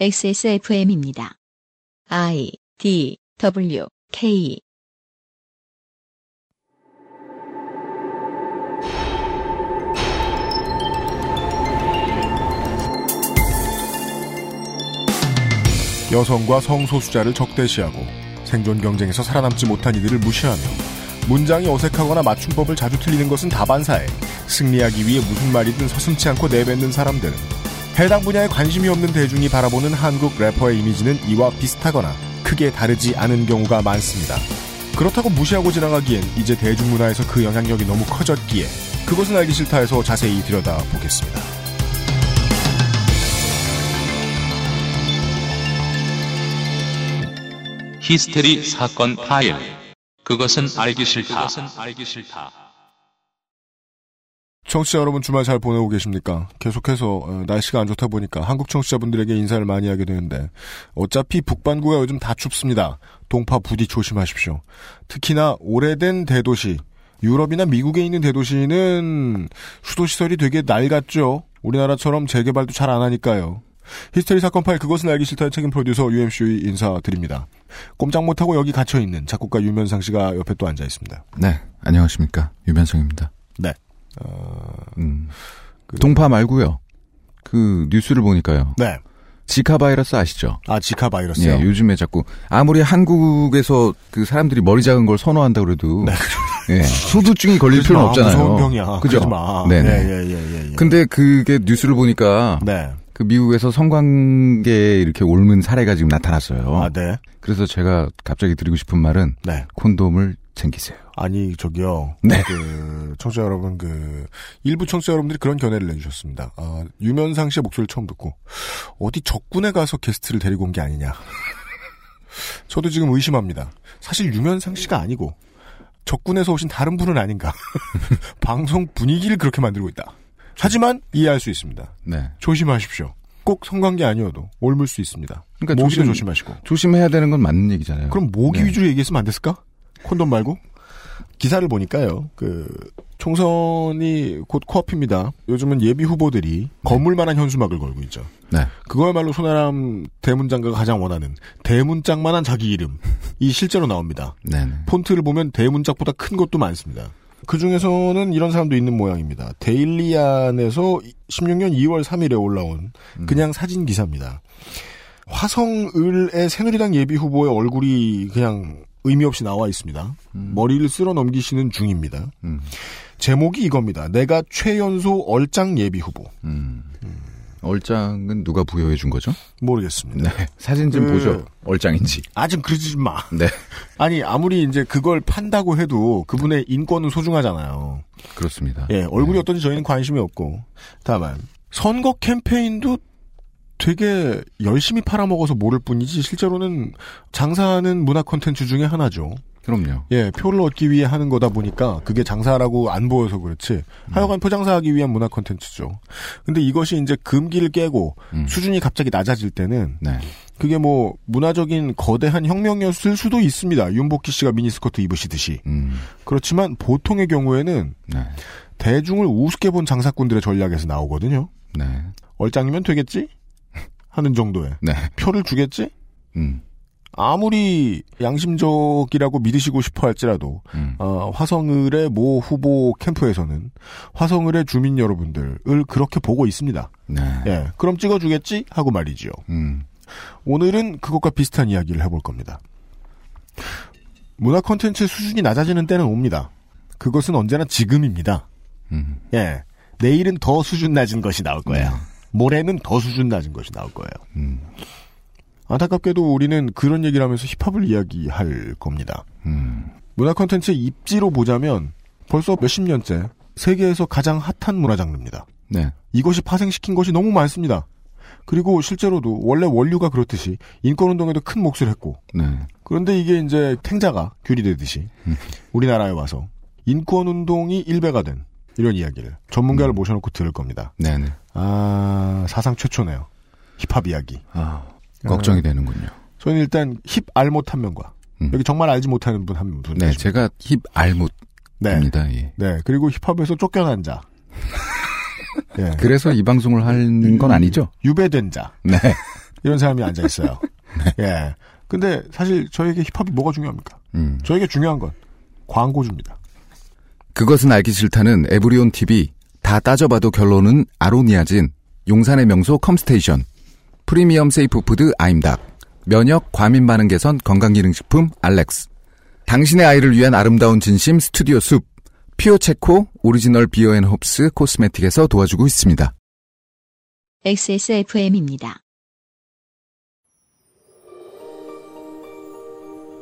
XSFM입니다. I D W K 여성과 성소수자를 적대시하고 생존 경쟁에서 살아남지 못한 이들을 무시하며 문장이 어색하거나 맞춤법을 자주 틀리는 것은 다반사에 승리하기 위해 무슨 말이든 서슴치 않고 내뱉는 사람들 해당 분야에 관심이 없는 대중이 바라보는 한국 래퍼의 이미지는 이와 비슷하거나 크게 다르지 않은 경우가 많습니다. 그렇다고 무시하고 지나가기엔 이제 대중문화에서 그 영향력이 너무 커졌기에 그것은 알기 싫다 해서 자세히 들여다보겠습니다. 히스테리 사건 파일. 그것은 알기 싫다. 청취자 여러분 주말 잘 보내고 계십니까? 계속해서 어, 날씨가 안 좋다 보니까 한국 청취자분들에게 인사를 많이 하게 되는데 어차피 북반구가 요즘 다 춥습니다. 동파 부디 조심하십시오. 특히나 오래된 대도시 유럽이나 미국에 있는 대도시는 수도 시설이 되게 낡았죠. 우리나라처럼 재개발도 잘 안 하니까요. 히스테리 사건 파일 그것은 알기 싫다의 책임 프로듀서 UMC 인사드립니다. 꼼짝 못하고 여기 갇혀있는 작곡가 유면상 씨가 옆에 또 앉아 있습니다. 네, 안녕하십니까. 유면성입니다. 네. 음, 동파 말고요. 그 뉴스를 보니까요. 네. 지카 바이러스 아시죠? 아, 지카 바이러스요? 예, 요즘에 자꾸 아무리 한국에서 그 사람들이 머리 작은 걸 선호한다 그래도 예, 소두증이 걸릴 필요는 마, 없잖아요. 무서운 병이야. 그죠? 마. 네네. 예, 예, 예, 예, 예. 근데 그게 뉴스를 보니까 네. 그 미국에서 성관계에 이렇게 옮은 사례가 지금 나타났어요. 아, 네. 그래서 제가 갑자기 드리고 싶은 말은 네. 콘돔을 챙기세요. 아니, 저기요. 네. 그, 청취자 여러분, 그, 일부 청취자 여러분들이 그런 견해를 내주셨습니다. 아, 유면상 씨의 목소리를 처음 듣고, 어디 적군에 가서 게스트를 데리고 온 게 아니냐. 저도 지금 의심합니다. 사실 유면상 씨가 아니고, 적군에서 오신 다른 분은 아닌가. 방송 분위기를 그렇게 만들고 있다. 하지만 이해할 수 있습니다. 네. 조심하십시오. 꼭 성관계 아니어도 옮을 수 있습니다. 그러니까 모기도 조심- 조심하시고. 조심해야 되는 건 맞는 얘기잖아요. 그럼 모기 네. 위주로 얘기했으면 안 됐을까? 콘돔 말고? 기사를 보니까요, 그, 총선이 곧 코앞입니다. 요즘은 예비 후보들이 건물만한 현수막을 걸고 있죠. 네. 그거야말로 손아람 대문장가가 가장 원하는 대문짝만한 자기 이름이 실제로 나옵니다. 네네. 폰트를 보면 대문짝보다 큰 것도 많습니다. 그 중에서는 이런 사람도 있는 모양입니다. 데일리안에서 16년 2월 3일에 올라온 그냥 사진 기사입니다. 화성을의 새누리당 예비 후보의 얼굴이 그냥 의미 없이 나와 있습니다. 머리를 쓸어 넘기시는 중입니다. 음. 제목이 이겁니다. 내가 최연소 얼짱 예비 후보. 음. 얼짱은 누가 부여해 준 거죠? 모르겠습니다. 네. 사진 좀 그- 보죠. 얼짱인지. 아직 그러지 마. 네. 아니 아무리 이제 그걸 판다고 해도 그분의 인권은 소중하잖아요. 그렇습니다. 예, 얼굴이 네. 어떤지 저희는 관심이 없고. 다만, 선거 캠페인도 되게 열심히 팔아먹어서 모를 뿐이지, 실제로는 장사하는 문화 콘텐츠 중에 하나죠. 그럼요. 예, 표를 얻기 위해 하는 거다 보니까 그게 장사라고 안 보여서 그렇지. 하여간 포장사하기 위한 문화 콘텐츠죠. 근데 이것이 이제 금기를 깨고 음. 수준이 갑자기 낮아질 때는 네. 그게 뭐 문화적인 거대한 혁명이었을 수도 있습니다. 윤복희 씨가 미니스커트 입으시듯이. 음. 그렇지만 보통의 경우에는 네. 대중을 우습게 본 장사꾼들의 전략에서 나오거든요. 네. 얼짱이면 되겠지? 하는 정도에. 네. 표를 주겠지? 음. 아무리 양심적이라고 믿으시고 싶어 할지라도, 음. 어, 화성을의 모 후보 캠프에서는 화성을의 주민 여러분들을 그렇게 보고 있습니다. 네. 예. 그럼 찍어주겠지? 하고 말이지요. 음. 오늘은 그것과 비슷한 이야기를 해볼 겁니다. 문화 콘텐츠 수준이 낮아지는 때는 옵니다. 그것은 언제나 지금입니다. 음. 예. 내일은 더 수준 낮은 것이 나올 거예요. 네. 모레는 더 수준 낮은 것이 나올 거예요. 음. 안타깝게도 우리는 그런 얘기를 하면서 힙합을 이야기할 겁니다. 음. 문화 콘텐츠 입지로 보자면 벌써 몇십 년째 세계에서 가장 핫한 문화 장르입니다. 네. 이것이 파생시킨 것이 너무 많습니다. 그리고 실제로도 원래 원류가 그렇듯이 인권운동에도 큰 몫을 했고 네. 그런데 이게 이제 탱자가 귤이 되듯이 음. 우리나라에 와서 인권운동이 일배가 된 이런 이야기를 전문가를 모셔놓고 들을 겁니다. 네네. 아 사상 최초네요. 힙합 이야기. 아, 걱정이 되는군요. 저는 일단 힙 알 못 한 명과 음. 여기 정말 알지 못하는 분 한 분. 네, 계십니다. 제가 힙 알못입니다. 네. 예. 네. 그리고 힙합에서 쫓겨난 자. 예. 그래서 이 방송을 하는 건 아니죠? 유배된 자. 네. 이런 사람이 앉아 있어요. 예. 근데 사실 저에게 힙합이 뭐가 중요합니까? 음. 저에게 중요한 건 광고주입니다. 그것은 알기 싫다는 에브리온 TV 다 따져봐도 결론은 아로니아진 용산의 명소 컴스테이션 프리미엄 safe food 아임닭 면역 과민 반응 개선 건강기능식품 알렉스 당신의 아이를 위한 아름다운 진심 스튜디오 숲 퓨어체크 오리지널 beer and hops cosmetic에서 도와주고 있습니다. XSFM입니다.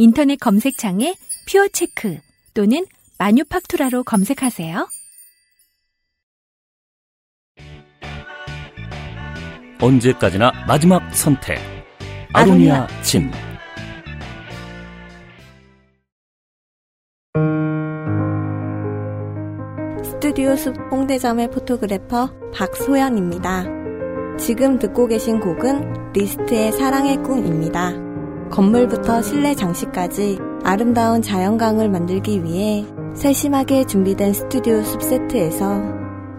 인터넷 검색창에 퓨어체크 또는 마뉴팍투라로 검색하세요. 언제까지나 마지막 선택. 아로니아 진. 스튜디오 숲 홍대점의 photographer 박소연입니다. 지금 듣고 계신 곡은 리스트의 사랑의 꿈입니다. 건물부터 실내 장식까지 아름다운 자연광을 만들기 위해 세심하게 준비된 스튜디오 숲 세트에서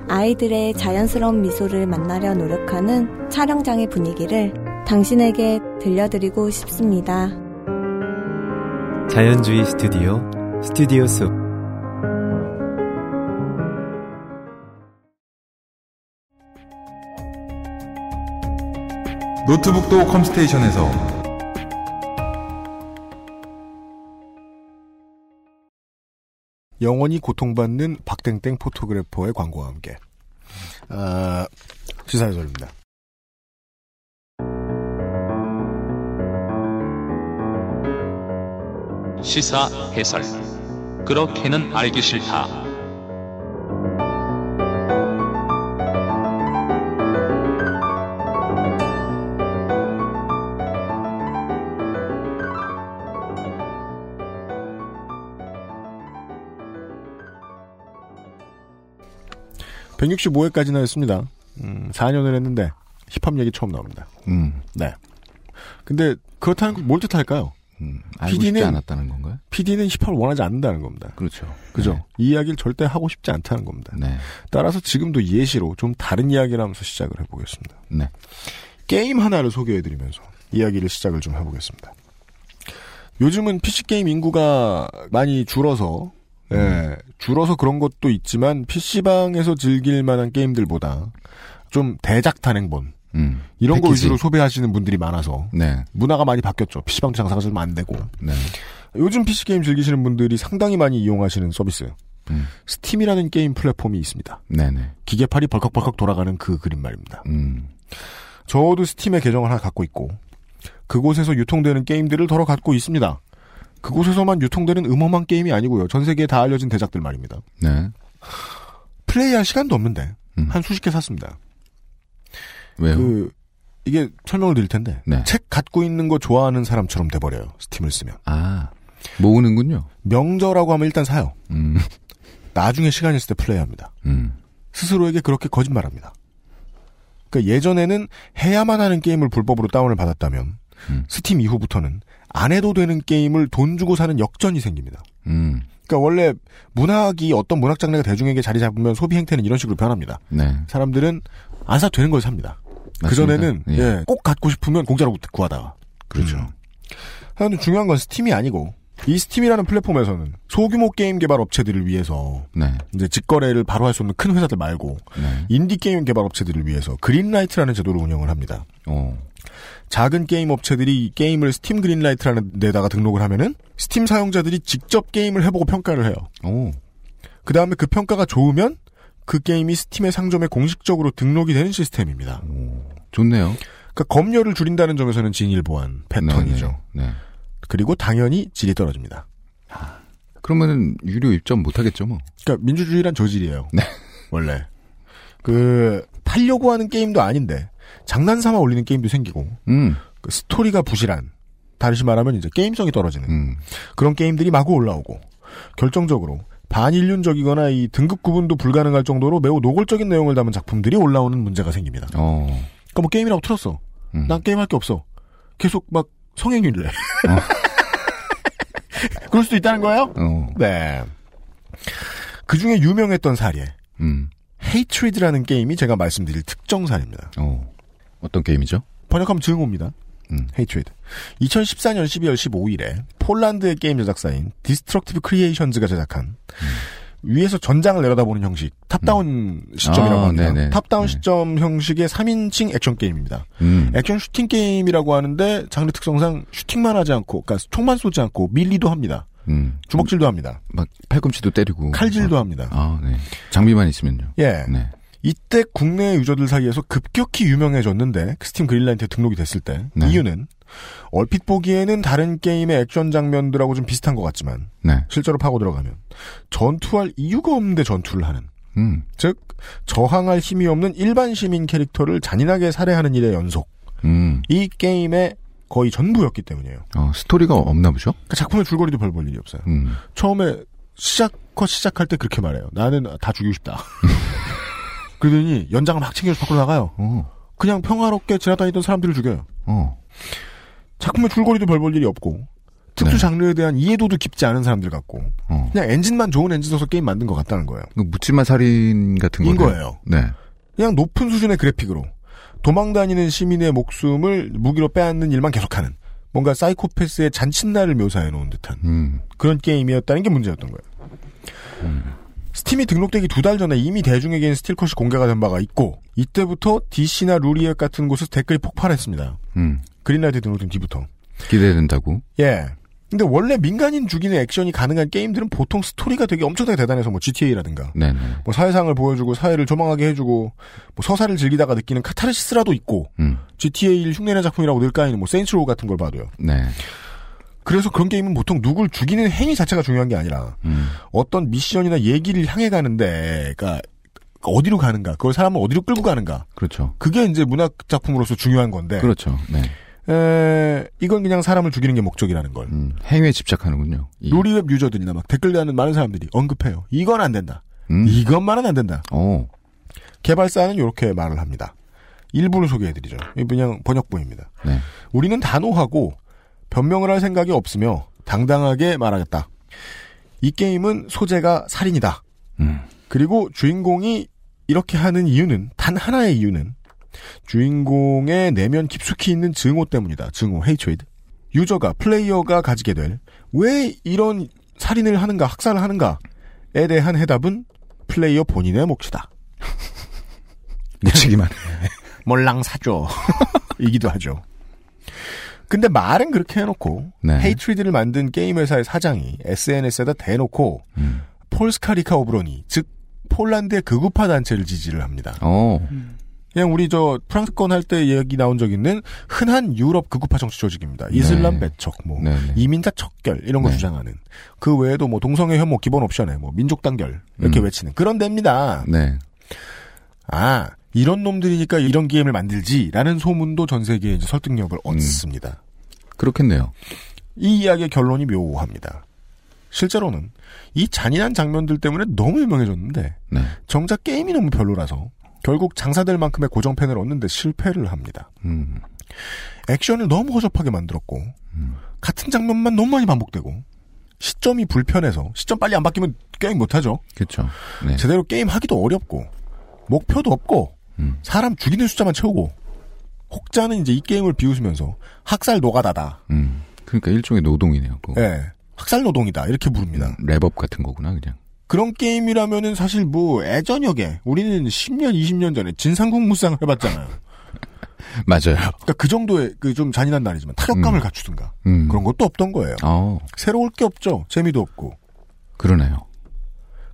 아이들의 자연스러운 미소를 만나려 노력하는 촬영장의 분위기를 당신에게 들려드리고 싶습니다. 자연주의 스튜디오 스튜디오 숲 노트북도 컴스테이션에서 영원히 고통받는 박땡땡 포토그래퍼의 광고와 함께 아, 시사해설입니다. 시사 해설. 그렇게는 알기 싫다. 165회까지나 했습니다. 음, 4년을 했는데 힙합 얘기 처음 나옵니다. 음, 네. 근데 그렇다는 건 뭘 뜻할까요? 음, 알고 싶지 PD는 않았다는 건가요? PD는 힙합을 원하지 않는다는 겁니다. 그렇죠. 그죠? 이 이야기를 절대 하고 싶지 않다는 겁니다. 네. 따라서 지금도 예시로 좀 다른 이야기를 하면서 시작을 해보겠습니다. 네. 게임 하나를 소개해드리면서 이야기를 시작을 좀 해보겠습니다. 요즘은 PC게임 인구가 많이 줄어서, 예, 줄어서 그런 것도 있지만, PC방에서 즐길 만한 게임들보다 좀 대작 단행본, 음, 이런 거 패키지. 위주로 소비하시는 분들이 많아서, 네. 문화가 많이 바뀌었죠. PC방도 장사가 좀 안 되고. 네. 요즘 PC게임 즐기시는 분들이 상당히 많이 이용하시는 서비스. 음. 스팀이라는 게임 플랫폼이 있습니다. 네네. 기계팔이 벌컥벌컥 돌아가는 그 그림 말입니다. 음. 저도 스팀에 계정을 하나 갖고 있고 그곳에서 유통되는 게임들을 더러 갖고 있습니다. 그곳에서만 유통되는 음험한 게임이 아니고요. 전 세계에 다 알려진 대작들 말입니다. 네. 플레이할 시간도 없는데 음. 한 수십 개 샀습니다. 왜요? 그 이게 설명을 드릴 텐데 네. 책 갖고 있는 거 좋아하는 사람처럼 돼버려요. 스팀을 쓰면 아, 모으는군요. 명저라고 하면 일단 사요. 음, 나중에 시간 있을 때 플레이합니다. 음, 스스로에게 그렇게 거짓말합니다. 그러니까 예전에는 해야만 하는 게임을 불법으로 다운을 받았다면 음. 스팀 이후부터는 안 해도 되는 게임을 돈 주고 사는 역전이 생깁니다. 음, 그러니까 원래 문학이 어떤 문학 장르가 대중에게 자리 잡으면 소비 행태는 이런 식으로 변합니다. 네. 사람들은 안 사도 되는 걸 삽니다. 그. 전에는 예. 예, 꼭 갖고 싶으면 공짜로 구하다가 그렇죠. 음. 하여튼 중요한 건 스팀이 아니고 이 스팀이라는 플랫폼에서는 소규모 게임 개발 업체들을 위해서 네. 이제 직거래를 바로 할 수 없는 큰 회사들 말고 네. 인디 게임 개발 업체들을 위해서 그린라이트라는 제도를 운영을 합니다. 어, 작은 게임 업체들이 이 게임을 스팀 그린라이트라는 데다가 등록을 하면은 스팀 사용자들이 직접 게임을 해보고 평가를 해요. 오, 그 다음에 그 평가가 좋으면 그 게임이 스팀의 상점에 공식적으로 등록이 되는 시스템입니다. 좋네요. 그러니까 검열을 줄인다는 점에서는 진일보한 패턴이죠. 네, 네. 그리고 당연히 질이 떨어집니다. 그러면은 유료 입점 못 하겠죠, 뭐. 그러니까 민주주의란 저질이에요. 네. 원래 그 팔려고 하는 게임도 아닌데 장난삼아 올리는 게임도 생기고 음. 그 스토리가 부실한 다시 말하면 이제 게임성이 떨어지는 음. 그런 게임들이 마구 올라오고 결정적으로 반인륜적이거나 이 등급 구분도 불가능할 정도로 매우 노골적인 내용을 담은 작품들이 올라오는 문제가 생깁니다. 어. 그러니까 뭐 게임이라고 틀었어. 음. 난 게임할 게 없어. 계속 막 성행위를 해. 그럴 수도 있다는 거예요? 어. 네. 그 중에 유명했던 사례. 음. 헤이트리드라는 게임이 제가 말씀드릴 특정 사례입니다. 어. 어떤 게임이죠? 번역하면 증오입니다. 음. Hatred. 2014년 12월 15일에 폴란드의 게임 제작사인 Destructive Creations가 제작한 위에서 전장을 내려다보는 형식, top-down 시점이라고 아, 합니다. 네네. top-down 네. 시점 형식의 3인칭 액션 게임입니다. 음. 액션 슈팅 게임이라고 하는데 장르 특성상 슈팅만 하지 않고, 그러니까 총만 쏘지 않고 melee도 합니다. 음. 주먹질도 합니다. 막 팔꿈치도 때리고. 칼질도 어. 합니다. 아, 네. 장비만 있으면요. 예. 네. 이때 국내 유저들 사이에서 급격히 유명해졌는데 그 스팀 그린라이트에 등록이 됐을 때 네. 이유는 얼핏 보기에는 다른 게임의 액션 장면들하고 좀 비슷한 것 같지만 네. 실제로 파고 들어가면 전투할 이유가 없는데 전투를 하는 음. 즉 저항할 힘이 없는 일반 시민 캐릭터를 잔인하게 살해하는 일의 연속 음. 이 게임의 거의 전부였기 때문이에요. 어, 스토리가 없나 보죠? 그 작품의 줄거리도 별 볼 일이 없어요. 음. 처음에 시작 컷 시작할 때 그렇게 말해요. 나는 다 죽이고 싶다. 그러더니 연장을 막 챙겨서 밖으로 나가요. 어. 그냥 평화롭게 지나다니던 사람들을 죽여요. 어. 작품의 줄거리도 별 볼 일이 없고 특수 네. 장르에 대한 이해도도 깊지 않은 사람들 같고 어. 그냥 엔진만 좋은 엔진 써서 게임 만든 것 같다는 거예요. 그 묻지마 살인 같은 인. 거예요. 네. 그냥 높은 수준의 그래픽으로 도망다니는 시민의 목숨을 무기로 빼앗는 일만 계속하는 뭔가 사이코패스의 잔칫날을 묘사해 놓은 듯한 음. 그런 게임이었다는 게 문제였던 거예요. 스팀에 등록되기 두 달 전에 이미 대중에게는 스틸컷이 공개가 된 바가 있고 이때부터 DC나 루리웹 같은 곳에서 댓글이 폭발했습니다. 음. 그린라이트 등록된 뒤부터. 기대된다고. 예. 근데 원래 민간인 죽이는 액션이 가능한 게임들은 보통 스토리가 되게 엄청나게 대단해서 뭐 GTA라든가 네네. 뭐 사회상을 보여주고 사회를 조망하게 해주고 뭐 서사를 즐기다가 느끼는 카타르시스라도 있고 음. GTA를 흉내낸 작품이라고 늘 까이는 뭐 Saints Row 같은 걸 봐도요. 네. 그래서 그런 게임은 보통 누굴 죽이는 행위 자체가 중요한 게 아니라 음. 어떤 미션이나 얘기를 향해 가는데 그러니까 어디로 가는가 그걸 사람을 어디로 끌고 가는가 그렇죠. 그게 이제 문학 작품으로서 중요한 건데 그렇죠. 네. 에, 이건 그냥 사람을 죽이는 게 목적이라는 걸 음. 행위에 집착하는군요. 이- 루리웹 유저들이나 막 댓글 다는 많은 사람들이 언급해요. 이건 안 된다. 음. 이것만은 안 된다. 어. 개발사는 이렇게 말을 합니다. 일부를 소개해드리죠. 이 그냥 번역부입니다. 네. 우리는 단호하고 변명을 할 생각이 없으며 당당하게 말하겠다. 이 게임은 소재가 살인이다. 음. 그리고 주인공이 이렇게 하는 이유는 단 하나의 이유는 주인공의 내면 깊숙이 있는 증오 때문이다. 증오, Hatred. 유저가 플레이어가 가지게 될 왜 이런 살인을 하는가, 학살을 하는가에 대한 해답은 플레이어 본인의 몫이다. 묻히기만. 몰랑 사줘. 이기도 하죠. 근데 말은 그렇게 해놓고 네. Hatred를 만든 게임 회사의 사장이 SNS에다 대놓고 음. Polska Liga Obrony 즉 폴란드의 극우파 단체를 지지를 합니다. 어. 그냥 우리 저 프랑스권 할 때 얘기 나온 적 있는 흔한 유럽 극우파 정치 조직입니다. 이슬람 네. 배척, 뭐 네, 네. 이민자 척결 이런 거 네. 주장하는 그 외에도 뭐 동성애 혐오 기본 옵션에 뭐 민족 단결 이렇게 음. 외치는 그런 데입니다. 네. 아 이런 놈들이니까 이런 게임을 만들지라는 소문도 전 세계에 설득력을 음. 얻습니다. 그렇겠네요. 이 이야기의 결론이 묘합니다. 실제로는 이 잔인한 장면들 때문에 너무 유명해졌는데 네. 정작 게임이 너무 별로라서 결국 장사될 만큼의 고정팬을 얻는데 실패를 합니다. 음. 액션을 너무 허접하게 만들었고 음. 같은 장면만 너무 많이 반복되고 시점이 불편해서 시점 빨리 안 바뀌면 게임 못하죠. 그렇죠. 네. 제대로 게임 하기도 어렵고 목표도 없고 음. 사람 죽이는 숫자만 채우고 혹자는 이제 이 게임을 비웃으면서 학살 노가다다. 음. 그러니까 일종의 노동이네요. 그거. 예. 학살 노동이다. 이렇게 부릅니다. 음, 렙업 같은 거구나 그냥. 그런 게임이라면은 사실 뭐 애저녁에 우리는 10년, 20년 전에 진삼국무쌍을 해봤잖아요. 맞아요. 그러니까 그 정도의 그 좀 잔인한 날이지만 타격감을 음. 갖추든가 음. 그런 것도 없던 거예요. 어. 새로울 게 없죠. 재미도 없고. 그러네요.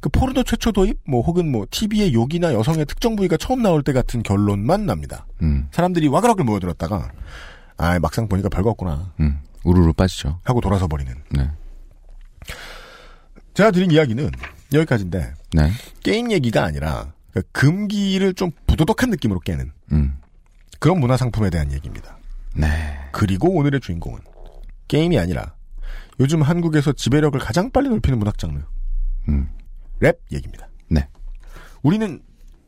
그 포르노 최초 도입, 뭐 혹은 뭐 TV의 욕이나 여성의 특정 부위가 처음 나올 때 같은 결론만 납니다. 음. 사람들이 와그락을 모여들었다가 아 막상 보니까 별거 없구나 음. 우르르 빠지죠. 하고 돌아서 버리는. 네. 제가 드린 이야기는 여기까지인데 네. 게임 얘기가 아니라 그 금기를 좀 부도덕한 느낌으로 깨는 음. 그런 문화 상품에 대한 얘기입니다. 네. 그리고 오늘의 주인공은 게임이 아니라 요즘 한국에서 지배력을 가장 빨리 넓히는 문학 장르 음. 랩 얘기입니다. 네. 우리는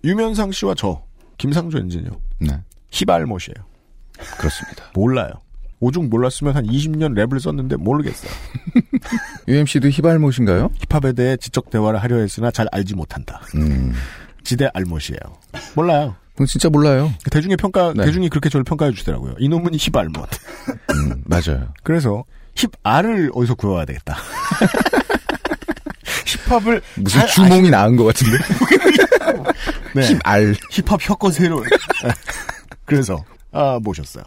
유면상 씨와 저 김상조 엔지니어 네. 히발못이에요. 그렇습니다. 몰라요. 오죽 몰랐으면 한 20년 랩을 썼는데 모르겠어요. UMC도 히발못인가요? 힙합에 대해 지적 대화를 하려 했으나 잘 알지 못한다. 음. 지대 알못이에요. 몰라요. 진짜 몰라요. 대중의 평가, 네. 대중이 그렇게 저를 평가해 주더라고요. 이놈은 힙알못. 음, 맞아요. 그래서 힙알을 어디서 구해와야 되겠다. 힙합을 무슨 잘 주몽이 나은 것 같은데? 네. 힙알. 힙합 혁거새로. 그래서 아 모셨어요.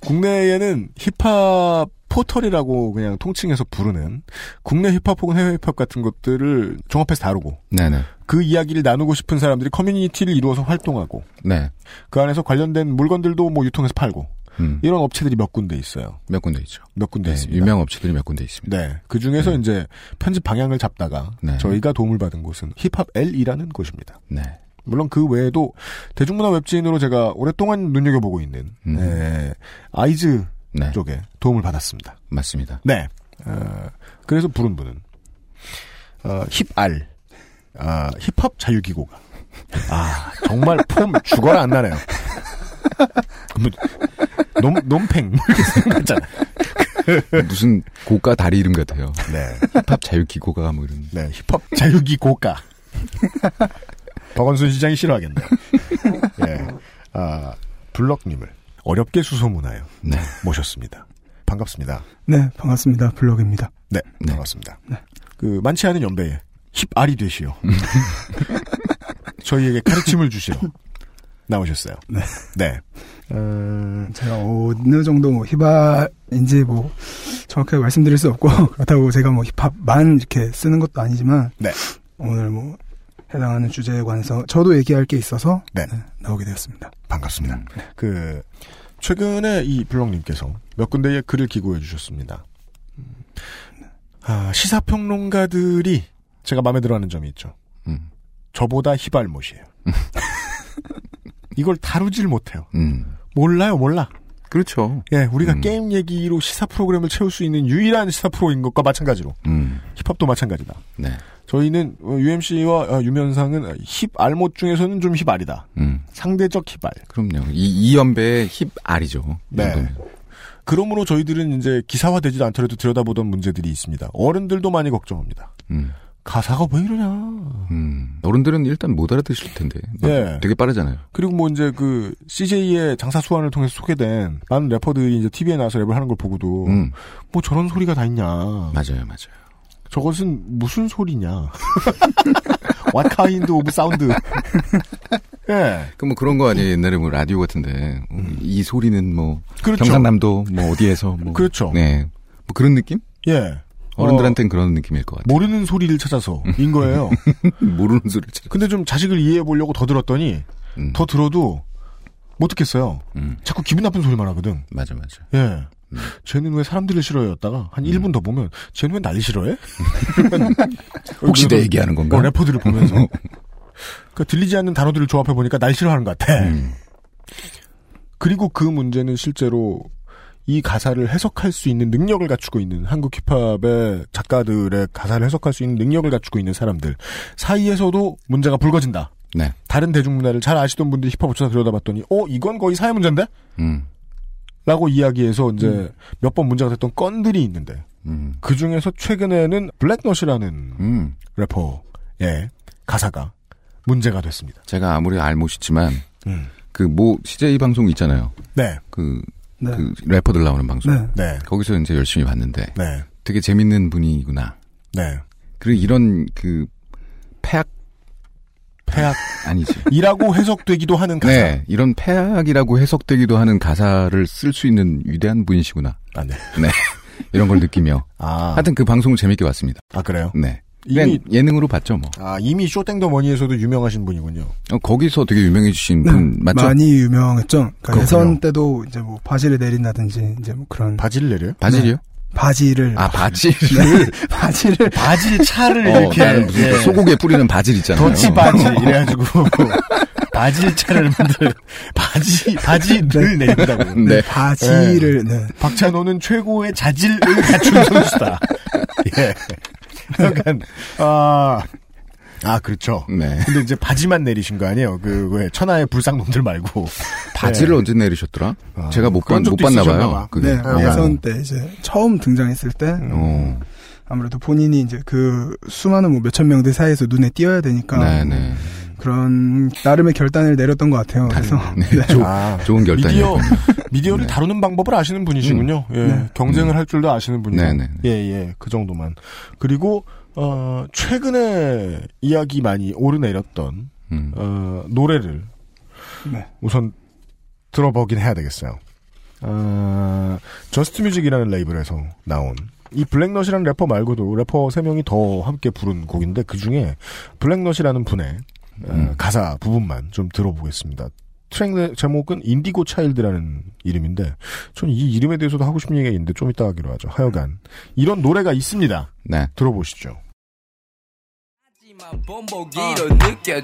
국내에는 힙합 포털이라고 그냥 통칭해서 부르는 국내 힙합 혹은 해외 힙합 같은 것들을 종합해서 다루고 네네. 그 이야기를 나누고 싶은 사람들이 커뮤니티를 이루어서 활동하고 네. 그 안에서 관련된 물건들도 뭐 유통해서 팔고 음. 이런 업체들이 몇 군데 있어요. 몇 군데 있죠. 몇 군데 네, 있습니다. 유명 업체들이 몇 군데 있습니다. 네. 그 중에서 이제 편집 방향을 잡다가 네. 저희가 도움을 받은 곳은 힙합 L이라는 곳입니다. 네. 물론 그 외에도 대중문화 웹진으로 제가 오랫동안 눈여겨보고 있는 음. 네, 아이즈 네. 쪽에 도움을 받았습니다. 맞습니다. 네. 어, 그래서 부른 분은 어, 힙알 아, 힙합 자유기고가 아 정말 폼 죽어라 안 나네요. 이렇게 생각하잖아. 무슨 고가 다리 이름 같아요. 네. 힙합 자유기 고가 뭐 이런. 네, 힙합 자유기 고가. 박원순 시장이 싫어하겠네요. 예. 아, 블럭님을 어렵게 수소문하여 네. 모셨습니다. 반갑습니다. 네, 반갑습니다. 블록입니다. 네, 반갑습니다. 그, 많지 않은 연배에 힙알이 되시오. 저희에게 가르침을 주시러 나오셨어요. 네. 네. 어, 제가 어느 정도 뭐 힙합인지 뭐 정확하게 말씀드릴 수 없고 그렇다고 제가 뭐 힙합만 이렇게 쓰는 것도 아니지만 네. 오늘 뭐 해당하는 주제에 관해서 저도 얘기할 게 있어서 네. 나오게 되었습니다. 반갑습니다. 그, 최근에 이 블럭님께서 몇 군데의 글을 기고해 주셨습니다. 음, 아, 시사평론가들이 제가 마음에 들어 하는 점이 있죠. 음. 저보다 희발못이에요. 이걸 다루질 못해요. 음. 몰라요, 몰라. 그렇죠. 예, 우리가 음. 게임 얘기로 시사 프로그램을 채울 수 있는 유일한 시사 프로인 것과 마찬가지로 음. 힙합도 마찬가지다. 네. 저희는 어, UMC와 어, 유면상은 힙 알못 중에서는 좀 힙알이다. 음. 상대적 힙알. 그럼요. 이, 이 연배의 힙알이죠. 네. 그러므로 저희들은 이제 기사화되지도 않더라도 들여다보던 문제들이 있습니다. 어른들도 많이 걱정합니다. 음. 가사가 왜 이러냐. 음. 어른들은 일단 못 알아듣실 텐데. 막 예. 되게 빠르잖아요. 그리고 뭐 이제 그 CJ의 장사 수완을 통해서 소개된 많은 래퍼들이 이제 TV에 나와서 랩을 하는 걸 보고도 음. 뭐 저런 소리가 다 있냐. 맞아요, 맞아요. 저것은 무슨 소리냐. What kind of sound? 예. 그뭐 그런 거 아니에요. 옛날에 뭐 라디오 같은데 음, 이 소리는 뭐 그렇죠. 경상남도 뭐 어디에서 뭐 그렇죠. 네. 뭐 그런 느낌? 예. 어른들한테는 그런 느낌일 것 같아요. 모르는 소리를 찾아서인 거예요. 모르는 소리를 찾아. 근데 좀 자식을 이해해 보려고 더 들었더니 음. 더 들어도 못 듣겠어요. 음. 자꾸 기분 나쁜 소리만 하거든. 맞아, 맞아. 예. 음. 쟤는 왜 사람들을 싫어했다가 한 1분 더 보면 쟤는 왜 날 싫어해? 혹시 내 얘기하는 건가? 어, 래퍼들을 보면서 그 들리지 않는 단어들을 조합해 보니까 날 싫어하는 것 같아. 음. 그리고 그 문제는 실제로 이 가사를 해석할 수 있는 능력을 갖추고 있는 한국 힙합의 작가들의 가사를 해석할 수 있는 능력을 갖추고 있는 사람들 사이에서도 문제가 불거진다. 네. 다른 대중문화를 잘 아시던 분들이 힙합을 찾아 들여다봤더니 어 이건 거의 사회 문제인데? 음. 라고 이야기해서 이제 몇번 문제가 됐던 건들이 있는데 음. 그 중에서 최근에는 블랙넛이라는 음. 래퍼의 가사가 문제가 됐습니다. 제가 아무리 알못이지만 음. 그뭐 CJ 방송 있잖아요. 네, 그, 네. 그 래퍼들 나오는 방송. 네. 네, 거기서 이제 열심히 봤는데 네, 되게 재밌는 분이구나. 네. 그리고 이런 그 폐악 폐악 아니지. 이라고 해석되기도 하는 가사. 네, 이런 폐악이라고 해석되기도 하는 가사를 쓸 수 있는 위대한 분이시구나. 아, 네. 네. 이런 걸 느끼며. 아, 하여튼 그 방송을 재밌게 봤습니다. 아 그래요? 네. 이미 예능으로 봤죠, 뭐. 아 이미 쇼땡더 머니에서도 유명하신 분이군요. 어, 거기서 되게 유명해지신 네, 분 맞죠? 많이 유명했죠. 그러니까. 예선 때도 이제 뭐 바지를 내린다든지 이제 뭐 그런 바지를 내려요? 바질이요? 바지를 아 바지를 네, 바지를 바질 차를 어, 이렇게 나는 무슨 예. 소고기에 뿌리는 바질 있잖아요. 더치 바지 이래가지고 바질 차를 만들 바지 바지를 내린다고. 네. 바지를 네. 박찬호는 최고의 자질을 갖춘 선수다. 예. 약간 아. 아, 그렇죠. 네. 근데 이제 바지만 내리신 거 아니에요? 그, 왜, 천하의 불상놈들 말고. 바지를 예. 언제 내리셨더라? 아, 제가 못, 못 봤나 봐요. 봐. 그게. 네, 어. 예선 때 이제 처음 등장했을 때 어. 아무래도 본인이 이제 그 수많은 뭐 몇천 명들 사이에서 눈에 띄어야 되니까 네네. 그런 나름의 결단을 내렸던 것 같아요. 그래서 네, 네. 조- 아, 좋은 결단이에요. 미디어, 미디어 를 다루는 방법을 아시는 분이시군요. 예. 네. 경쟁을 할 줄도 아시는 분이고. 네네. 예, 예. 그 정도만. 그리고, 어, 최근에 이야기 많이 오르내렸던, 음. 어, 노래를 네. 우선 들어보긴 해야 되겠어요. 어, Just Music이라는 레이블에서 나온 이 블랙넛이라는 래퍼 말고도 래퍼 3명이 더 함께 부른 곡인데 그 중에 블랙넛이라는 분의 어, 음. 가사 부분만 좀 들어보겠습니다. 트랙 제목은 인디고 차일드라는 이름인데 저는 이 이름에 대해서도 하고 싶은 얘기가 있는데 좀 이따 하기로 하죠. 하여간 이런 노래가 있습니다. 네. 들어보시죠.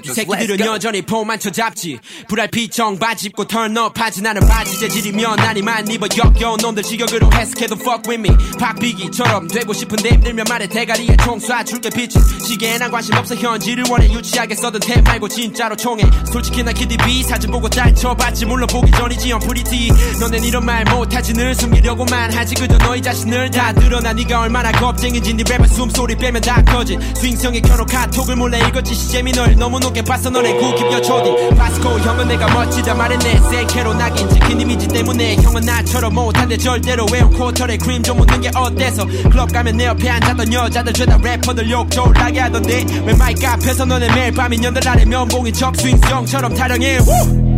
이 새끼들은 여전히 폼만 쳐 잡지. 불알피 청바지 입고 턴업 하지. 나는 바지 재질이면 난이만 입어 역겨운 놈들 지격으로 해석해도 fuck with me. 박비기처럼 되고 싶은데 힘들면 말해. 대가리에 총 쏴 줄게 비치 시계에 난 관심 없어. 현지를 원해. 유치하게 써든 템 말고 진짜로 총해. 솔직히 나 키디비 사진 보고 딸쳐봤지. 물론 보기 전이지 on 프리티 너넨 이런 말 못하지. 늘 숨기려고만 하지. 그저 너희 자신을 다 드러나. 네가 얼마나 겁쟁인지 네 랩의 숨소리 빼면 다 커진. 스윙성에 켜놓은 카톡 을 몰래 읽었지? 시잼이 널 너무 높게 봤어. 너네 구깁여 초딩 파스코 형은 내가 멋지다 말했네. 세케로 낙인 찍힌 이미지 때문에 형은 나처럼 못한데 절대로 외운 코털에 크림 좀 묻는 게 어때서? 클럽 가면 내 옆에 앉았던 여자들 죄다 래퍼들 욕 졸라게 하던데? 왜 마이크 앞에서 너네 매일 밤 인연들 아래 면봉인 척 스윙성처럼 타령해? 후!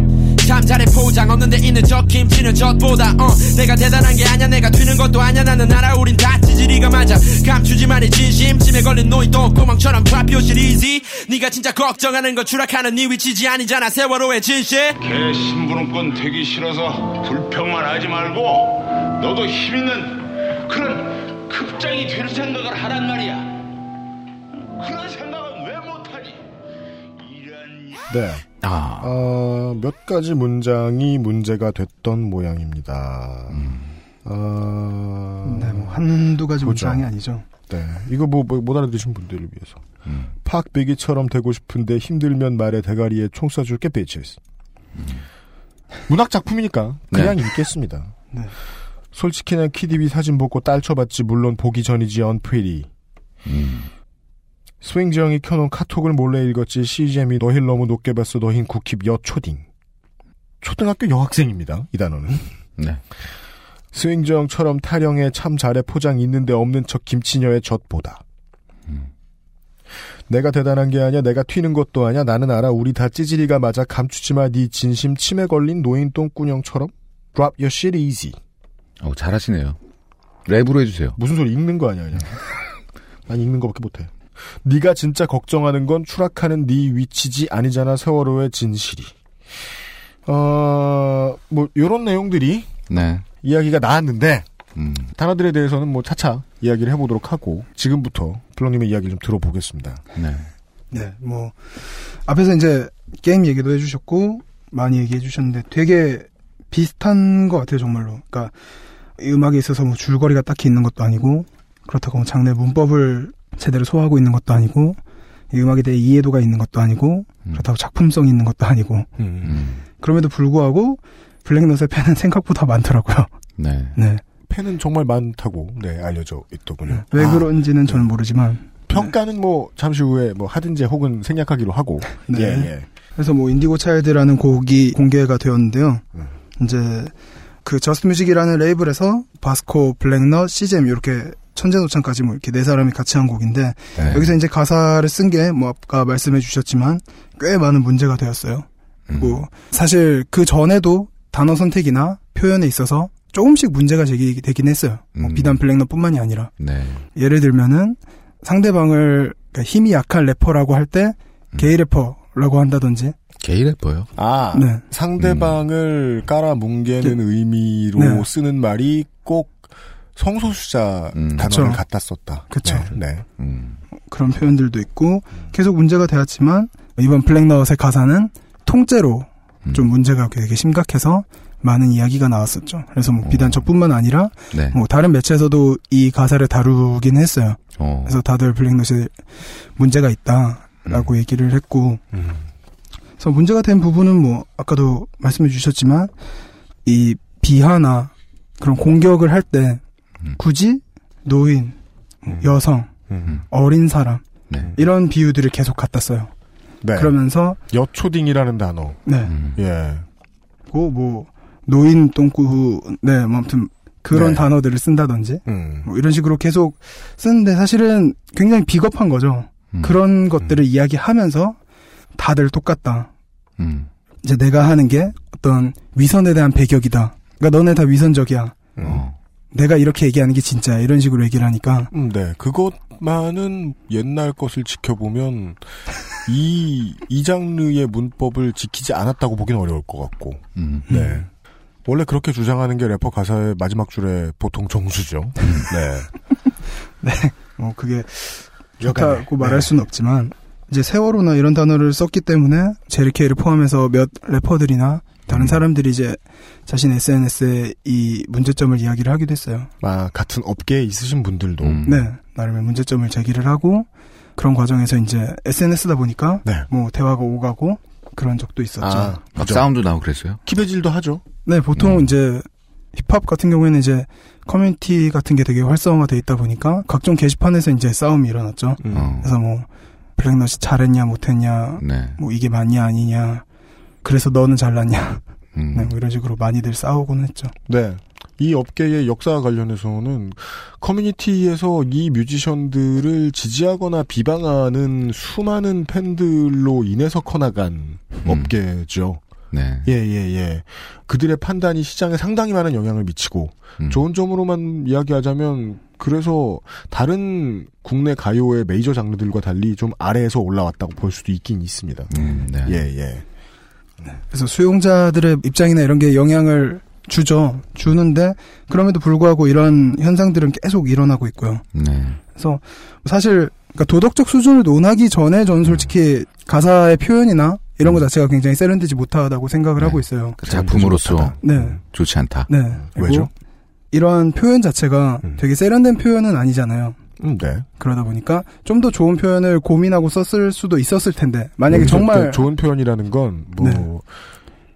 참 잘해 포장 없는데 있는 저 김치는 젖보다 어 내가 대단한 게 아냐 내가 튀는 것도 아냐 나는 알아 우린 다 찌질이가 맞아 감추지만의 진심 찜에 걸린 노이 똥구멍처럼 shit easy 네가 진짜 걱정하는 건 추락하는 네 위치지 아니잖아 세월호의 진실 개 심부름꾼 되기 싫어서 불평만 하지 말고 너도 힘 있는 그런 급장이 될 생각을 하란 말이야. 그런 생각은 왜 못하니? 이런 네. 아. 어, 몇 가지 문장이 문제가 됐던 모양입니다. 어, 네, 뭐 한두 가지 보죠. 문장이 아니죠. 네. 이거 뭐, 뭐, 못 알아들으신 분들을 위해서. 음. Pac Biggie처럼 되고 싶은데 힘들면 말해 대가리에 총 쏴줄게, bitches. 문학 작품이니까 그냥 읽겠습니다. 네. 솔직히 난 키디비 사진 보고 딸 쳐봤지 물론 보기 전이지 Unpretty. 음. 스윙지 형이 켜놓은 카톡을 몰래 읽었지 CGM이 너힐 너무 높게 봤어 너흰 국힙 여 초딩. 초등학교 여학생입니다. 이 단어는. 네. 스윙지 형처럼 타령에 참 잘해 포장 있는데 없는 척 김치녀의 젖보다. 내가 대단한 게 아니야. 내가 튀는 것도 아니야. 나는 알아. 우리 다 찌질이가 맞아. 감추지 마. 네 진심 침에 걸린 노인 똥꾸녕처럼. Drop your shit easy. 어, 잘하시네요. 랩으로 해주세요. 무슨 소리 읽는 거 아니야, 그냥. 난 읽는 거밖에 못해. 네가 진짜 걱정하는 건 추락하는 네 위치지 아니잖아. 세월호의 진실이. 어, 뭐 요런 내용들이 네. 이야기가 나왔는데 음. 단어들에 대해서는 뭐 차차 이야기를 해보도록 하고 지금부터 블록님의 이야기를 좀 들어보겠습니다. 네. 네, 뭐 앞에서 이제 게임 얘기도 해주셨고 많이 얘기해 주셨는데 되게 비슷한 것 같아요 정말로. 그러니까 이 음악에 있어서 뭐 줄거리가 딱히 있는 것도 아니고 그렇다고 뭐 장르 문법을 제대로 소화하고 있는 것도 아니고 이 음악에 대해 이해도가 있는 것도 아니고 그렇다고 작품성이 있는 것도 아니고 음. 그럼에도 불구하고 블랙넛의 팬은 생각보다 많더라고요. 네. 네. 팬은 정말 많다고 네 알려져 있더군요. 왜 아, 그런지는 저는 모르지만 평가는 뭐 잠시 후에 뭐 하든지 혹은 생략하기로 하고 네. 예, 예. 그래서 뭐 Indigo Child라는 곡이 공개가 되었는데요. 음. 이제 그 저스트 뮤직이라는 레이블에서 바스코, 블랙넛, 씨잼 이렇게 천재노창까지 뭐 이렇게 네 사람이 같이 한 곡인데 네. 여기서 이제 가사를 쓴 게 뭐 아까 말씀해 주셨지만 꽤 많은 문제가 되었어요. 음. 뭐 사실 그 전에도 단어 선택이나 표현에 있어서 조금씩 문제가 제기되긴 했어요. 뭐 음. 비단 블랙넛뿐만이 아니라 네. 예를 들면은 상대방을 그러니까 힘이 약한 래퍼라고 할때 음. 게이 래퍼라고 한다든지 게이 래퍼요? 아 네. 상대방을 깔아 뭉개는 의미로 네. 쓰는 말이 꼭 성소수자 단어를 그쵸. 갖다 썼다. 그쵸. 네. 네. 그런 표현들도 있고 계속 문제가 되었지만 이번 블랙넛의 가사는 통째로 좀 문제가 되게 심각해서 많은 이야기가 나왔었죠. 그래서 뭐 비단 저뿐만 아니라 네. 뭐 다른 매체에서도 이 가사를 다루긴 했어요. 어. 그래서 다들 블랙넛에 문제가 있다라고 얘기를 했고 그래서 문제가 된 부분은 뭐 아까도 말씀해 주셨지만 이 비하나 그런 공격을 할 때 굳이 노인, 뭐 여성, 어린 사람 이런 비유들을 계속 갖다 써요. 네. 그러면서 여초딩이라는 단어. 네. 예. 그리고 뭐 노인 똥구 네, 뭐 아무튼 그런 네. 단어들을 쓴다든지 음. 뭐 이런 식으로 계속 쓰는데 사실은 굉장히 비겁한 거죠. 음. 그런 것들을 이야기하면서 다들 똑같다. 음. 이제 내가 하는 게 어떤 위선에 대한 배격이다. 그러니까 너네 다 위선적이야. 내가 이렇게 얘기하는 게 진짜야. 이런 식으로 얘기를 하니까 음, 네. 그것만은 옛날 것을 지켜보면 이, 이 장르의 문법을 지키지 않았다고 보기는 어려울 것 같고. 음. 네. 원래 그렇게 주장하는 게 래퍼 가사의 마지막 줄에 보통 정수죠. 네. 네. 뭐 그게 여간에. 좋다고 말할 수는 없지만 이제 세월호나 이런 단어를 썼기 때문에 제리케이를 포함해서 몇 래퍼들이나 다른 사람들이 이제 자신 SNS에 이 문제점을 이야기를 하기도 했어요. 아, 같은 업계에 있으신 분들도. 네, 나름의 문제점을 제기를 하고 그런 과정에서 이제 SNS다 보니까 뭐 대화가 오가고 그런 적도 있었죠. 아, 막 싸움도 나고 그랬어요? 키배질도 하죠. 네, 보통 이제 힙합 같은 경우에는 이제 커뮤니티 같은 게 되게 활성화돼 있다 보니까 각종 게시판에서 이제 싸움이 일어났죠. 어. 그래서 뭐 블랙넛이 잘했냐 못했냐, 네. 뭐 이게 맞냐 아니냐, 그래서 너는 잘났냐, 음. 네, 뭐 이런 식으로 많이들 싸우곤 했죠. 네. 이 업계의 역사와 관련해서는 커뮤니티에서 이 뮤지션들을 지지하거나 비방하는 수많은 팬들로 인해서 커나간 업계죠. 네. 예, 예, 예. 그들의 판단이 시장에 상당히 많은 영향을 미치고, 좋은 점으로만 이야기하자면, 그래서 다른 국내 가요의 메이저 장르들과 달리 좀 아래에서 올라왔다고 볼 수도 있긴 있습니다. 네. 예, 예. 그래서 수용자들의 입장이나 이런 게 영향을 주죠. 주는데 그럼에도 불구하고 이런 현상들은 계속 일어나고 있고요. 네. 그래서 사실 그러니까 도덕적 수준을 논하기 전에 저는 솔직히 가사의 표현이나 이런 거 자체가 굉장히 세련되지 못하다고 생각을 하고 있어요. 그 작품으로서 네. 좋지 않다. 네. 그리고 이러한 표현 자체가 되게 세련된 표현은 아니잖아요. 음, 네. 그러다 보니까 좀 더 좋은 표현을 고민하고 썼을 수도 있었을 텐데 만약에 여기서 정말 그 좋은 표현이라는 건, 뭐, 네.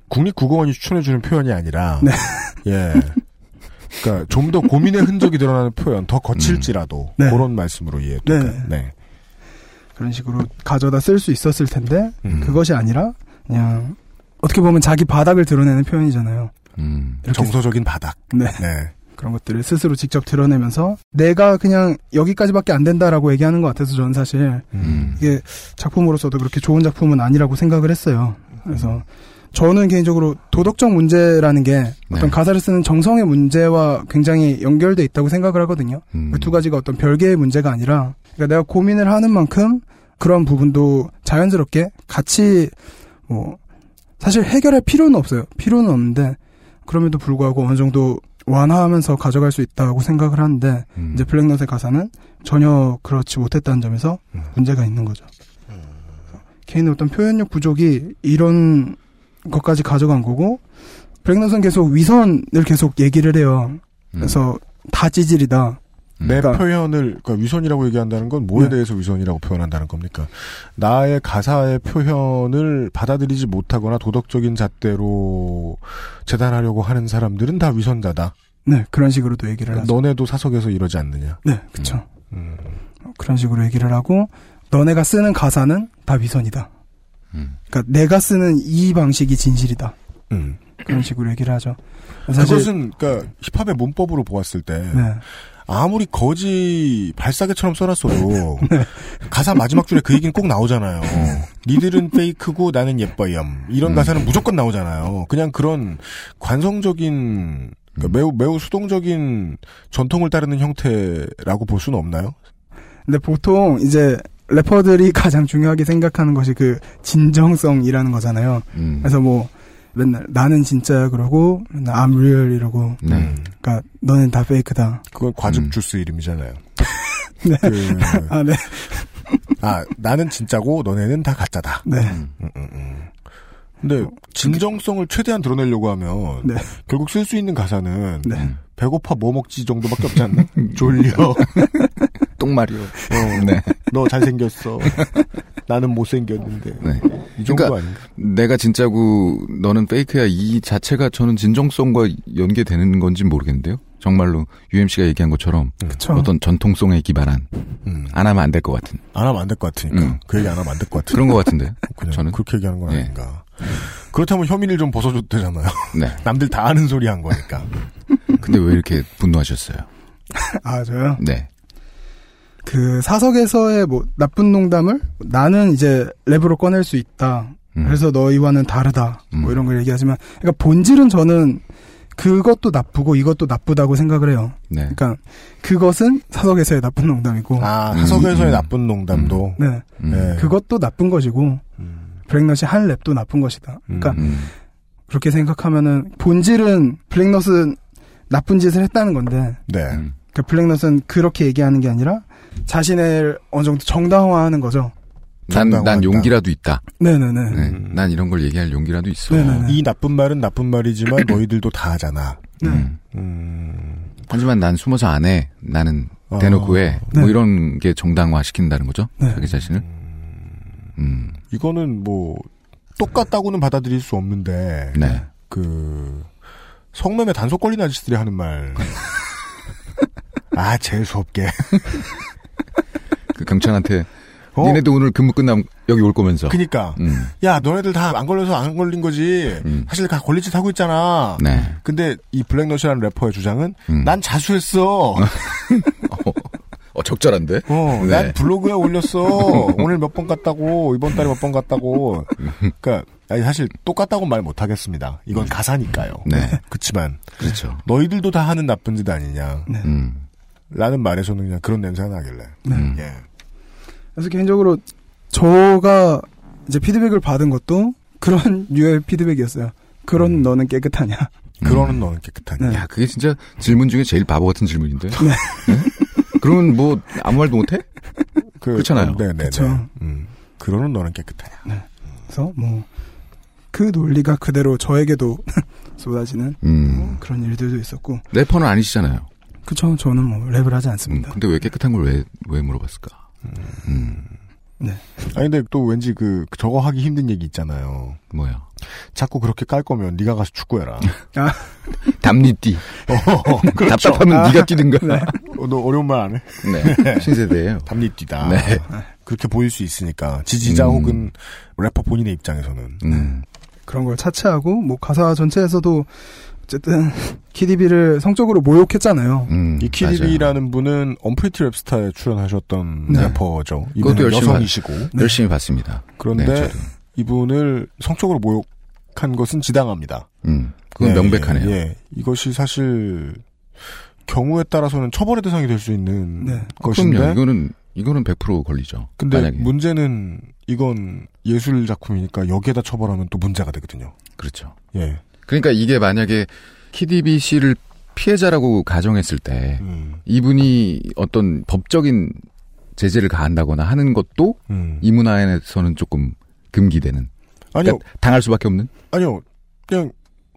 국립국어원이 추천해주는 표현이 아니라, 네. 예. 그니까, 좀 더 고민의 흔적이 드러나는 표현, 더 거칠지라도, 네. 그런 말씀으로 이해될까요? 네. 그런 식으로 가져다 쓸 수 있었을 텐데 음. 그것이 아니라 그냥 어떻게 보면 자기 바닥을 드러내는 표현이잖아요. 이렇게 정서적인 바닥. 네. 그런 것들을 스스로 직접 드러내면서 내가 그냥 여기까지밖에 안 된다라고 얘기하는 것 같아서 저는 사실 음. 이게 작품으로서도 그렇게 좋은 작품은 아니라고 생각을 했어요. 그래서 저는 개인적으로 도덕적 문제라는 게 어떤 가사를 쓰는 정성의 문제와 굉장히 연결돼 있다고 생각을 하거든요. 그두 가지가 어떤 별개의 문제가 아니라 그러니까 내가 고민을 하는 만큼 그런 부분도 자연스럽게 같이 뭐 사실 해결할 필요는 없어요. 필요는 없는데 그럼에도 불구하고 어느 정도 완화하면서 가져갈 수 있다고 생각을 하는데 이제 블랙넛의 가사는 전혀 그렇지 못했다는 점에서 문제가 있는 거죠. 개인의 어떤 표현력 부족이 이런 것까지 가져간 거고 블랙넛은 계속 위선을 계속 얘기를 해요. 그래서 다 찌질이다. 내 그러니까 표현을, 그러니까 위선이라고 얘기한다는 건 뭐에 네. 대해서 위선이라고 표현한다는 겁니까? 나의 가사의 표현을 받아들이지 못하거나 도덕적인 잣대로 재단하려고 하는 사람들은 다 위선자다. 네 그런 식으로도 얘기를 하죠. 너네도 사석에서 이러지 않느냐. 네, 그쵸. 그런 식으로 얘기를 하고, 너네가 쓰는 가사는 다 위선이다. 그러니까 내가 쓰는 이 방식이 진실이다. 음. 그런 식으로 얘기를 하죠. 사실- 그것은 그러니까 힙합의 문법으로 보았을 때 네. 아무리 거지 발사계처럼 써놨어도 네. 가사 마지막 줄에 그 얘기는 꼭 나오잖아요. 니들은 페이크고 나는 예뻐염 이런 음. 가사는 무조건 나오잖아요. 그냥 그런 관성적인 그러니까 매우 매우 수동적인 전통을 따르는 형태라고 볼 수는 없나요? 근데 보통 이제 래퍼들이 가장 중요하게 생각하는 것이 그 진정성이라는 거잖아요. 음. 그래서 뭐 맨날 나는 진짜야 그러고 맨날 I'm real 이러고 네. 그러니까 너는 다 페이크다. 그건 과즙 주스 이름이잖아요. 네. 그, 아, 네. 아, 나는 진짜고 너네는 다 가짜다. 네. 음, 음, 음. 근데 진정성을 최대한 드러내려고 하면 네. 결국 쓸 수 있는 가사는 네. 배고파 뭐 먹지 정도밖에 없지 않나? 졸려. 똥마리오. 어, 네. 너 잘생겼어. 나는 못생겼는데. 네. 이 정도 그러니까 아닌가? 내가 진짜고 너는 페이크야 이 자체가 저는 진정성과 연계되는 건지 모르겠는데요. 정말로 UMC가 얘기한 것처럼 그쵸. 어떤 전통성에 기반한 음. 안 하면 안 될 것 같은 안 하면 안 될 것 같으니까. 음. 그 얘기 안 하면 안 될 것 같으니까. 그런 것 같은데. 그냥 저는 그렇게 얘기하는 건 예. 아닌가. 그렇다면 혐의를 좀 벗어줘도 되잖아요. 네. 남들 다 아는 소리 한 거니까. 근데 왜 이렇게 분노하셨어요? 아 저요. 네. 그 사석에서의 뭐 나쁜 농담을 나는 이제 랩으로 꺼낼 수 있다. 음. 그래서 너희와는 다르다. 음. 뭐 이런 걸 얘기하지만, 그러니까 본질은 저는 그것도 나쁘고 이것도 나쁘다고 생각을 해요. 네. 그러니까 그것은 사석에서의 나쁜 농담이고, 아, 음, 사석에서의 음. 나쁜 농담도. 네, 음. 네. 그것도 나쁜 것이고, 음. 블랙넛이 한 랩도 나쁜 것이다. 그러니까 음. 그렇게 생각하면은 본질은 블랙넛은 나쁜 짓을 했다는 건데, 네. 음. 그 블랙넛은 그렇게 얘기하는 게 아니라 자신을 어느 정도 정당화하는 거죠. 난, 난. 용기라도 있다. 네네네. 네. 난 이런 걸 얘기할 용기라도 있어. 네네네. 이 나쁜 말은 나쁜 말이지만 너희들도 다 하잖아. 네. 음. 음. 하지만 난 숨어서 안 해. 나는 어. 대놓고 해. 뭐 네. 이런 게 정당화 시킨다는 거죠. 네. 자기 자신을. 음. 이거는 뭐 똑같다고는 받아들일 수 없는데 네. 그 성매매 단속 걸린 아저씨들이 하는 말. 아 재수 없게. 그 경찰한테 어? 니네도 오늘 근무 끝나면 여기 올 거면서. 그니까 음. 야 너네들 다 안 걸려서 안 걸린 거지. 음. 사실 다 걸릴 짓 하고 있잖아. 네. 근데 이 블랙넛이라는 래퍼의 주장은 음. 난 자수했어. 어, 어, 적절한데? 어, 네. 난 블로그에 올렸어. 오늘 몇 번 갔다고, 이번 달에 몇 번 갔다고. 그니까, 아니, 사실 똑같다고 말 못하겠습니다. 이건 가사니까요. 네. 그치만, 그렇죠. 너희들도 다 하는 나쁜 짓 아니냐. 네. 음. 라는 말에서는 그냥 그런 냄새가 나길래. 네. 음. 예. 그래서 개인적으로 저가 이제 피드백을 받은 것도 그런 류의 피드백이었어요. 그런 너는 깨끗하냐? 그러는 너는 깨끗하냐. 네. 야, 그게 진짜 질문 중에 제일 바보 같은 질문인데. 네. 그러면 뭐 아무 말도 못해? 그, 그렇잖아요. 네네. 그쵸. 음. 그러는 너는 깨끗하냐. 그래서 뭐 그 논리가 그대로 저에게도 쏟아지는 음. 뭐 그런 일들도 있었고, 래퍼는 아니시잖아요. 그쵸? 저는 뭐 랩을 하지 음, 않습니다. 근데 왜 깨끗한 걸 왜, 왜 물어봤을까? 음. 아니, 근데 또 왠지 그, 저거 하기 힘든 얘기 있잖아요. 뭐야. 자꾸 그렇게 깔 거면 네가 가서 축구해라. 담리띠. 어, 그렇죠. 답답하면 아. 네가 뛰든가. 어, 너 어려운 말 안 해? 네. 신세대예요. 담리뛰다. 네. 그렇게 보일 수 있으니까 지지자 음. 혹은 래퍼 본인의 입장에서는 음. 그런 걸 차치하고 뭐 가사 전체에서도 어쨌든 키디비를 성적으로 모욕했잖아요. 음. 이 키디비라는 분은 언프리티 랩스타에 출연하셨던 네. 래퍼죠. 열심히 여성이시고 맞아요. 열심히 봤습니다. 그런데 네. 이분을 성적으로 모욕한 것은 지당합니다. 음. 그건 네, 명백하네요. 예, 예. 이것이 사실 경우에 따라서는 처벌의 대상이 될 수 있는 네. 것인데 그럼요. 이거는 이거는 100% 걸리죠. 근데 만약에. 문제는 이건 예술 작품이니까 여기에다 처벌하면 또 문제가 되거든요. 그렇죠. 예. 그러니까 이게 만약에 키디비 씨를 피해자라고 가정했을 때 음. 이분이 어떤 법적인 제재를 가한다거나 하는 것도 음. 이 문화에서는 조금 금기되는. 아니요. 그러니까 당할 수밖에 없는. 아니요. 그냥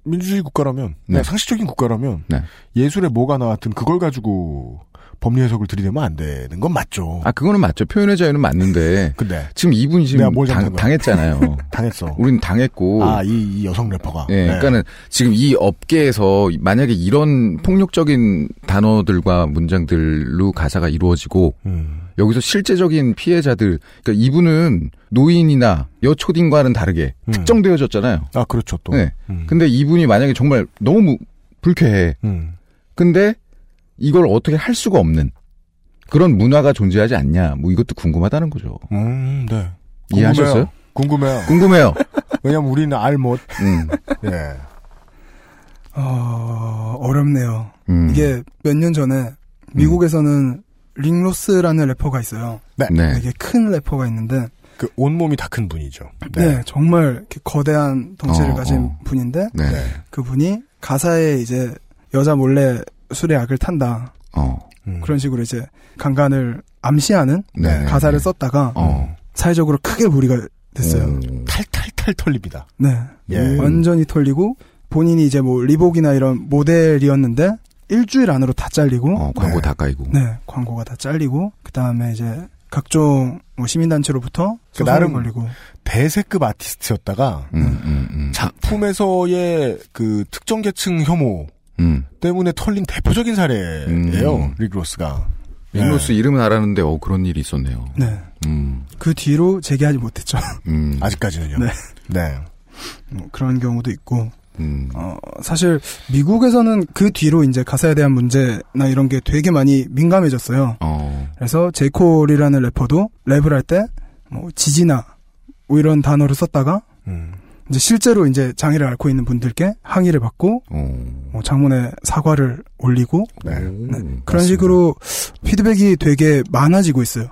민주주의 국가라면 그냥 네. 상식적인 국가라면 네. 예술에 뭐가 나왔든 그걸 가지고 법리 해석을 들이대면 안 되는 건 맞죠. 아 그거는 맞죠. 표현의 자유는 맞는데 근데 지금 이분이 지금 뭘 당? 당했잖아요. 당했어. 우린 당했고. 아, 이, 이 여성 래퍼가. 예, 네. 그러니까는 지금 이 업계에서 만약에 이런 폭력적인 단어들과 문장들로 가사가 이루어지고 음. 여기서 실제적인 피해자들, 그러니까 이분은 노인이나 여초딩과는 다르게 음. 특정되어졌잖아요. 아, 그렇죠, 또. 네. 음. 근데 이분이 만약에 정말 너무 불쾌해. 음. 근데 이걸 어떻게 할 수가 없는 그런 문화가 존재하지 않냐. 뭐 이것도 궁금하다는 거죠. 음, 네. 이해하셨어요? 궁금해요. 궁금해요. 왜냐면 우리는 알 못. 음. 예. 어, 어렵네요. 음. 이게 몇 년 전에 미국에서는 링로스라는 래퍼가 있어요. 네. 네. 되게 큰 래퍼가 있는데 그 온몸이 다 큰 분이죠. 네. 정말 이렇게 거대한 덩치를 어, 가진 어. 분인데 네. 그분이 가사에 이제 여자 몰래 술에 약을 탄다. 어. 그런 식으로 이제 강간을 암시하는 네. 가사를 썼다가 어. 사회적으로 크게 물의가 됐어요. 탈탈탈 털립니다. 네. 예. 완전히 털리고 본인이 이제 뭐 리복이나 이런 모델이었는데 일주일 안으로 다 잘리고 어, 광고 다 까이고. 네, 광고가 다 잘리고 그 다음에 이제 각종 뭐 시민단체로부터 그 소송을 나름 걸리고 대세급 아티스트였다가 음, 작품에서의 그 특정 계층 혐오 음. 때문에 털린 대표적인 사례예요. 릭로스가. 릭로스 이름은 알았는데 어 그런 일이 있었네요. 네. 음. 그 뒤로 재기하지 못했죠. 음. 아직까지는요. 네. 네. 뭐 그런 경우도 있고 음. 어, 사실 미국에서는 그 뒤로 이제 가사에 대한 문제나 이런 게 되게 많이 민감해졌어요. 어. 그래서 제이콜이라는 래퍼도 랩을 할 때 뭐 지지나 뭐 이런 단어를 썼다가 음. 이제 실제로 이제 장애를 앓고 있는 분들께 항의를 받고 뭐 장문에 사과를 올리고 네. 그런 식으로 피드백이 되게 많아지고 있어요.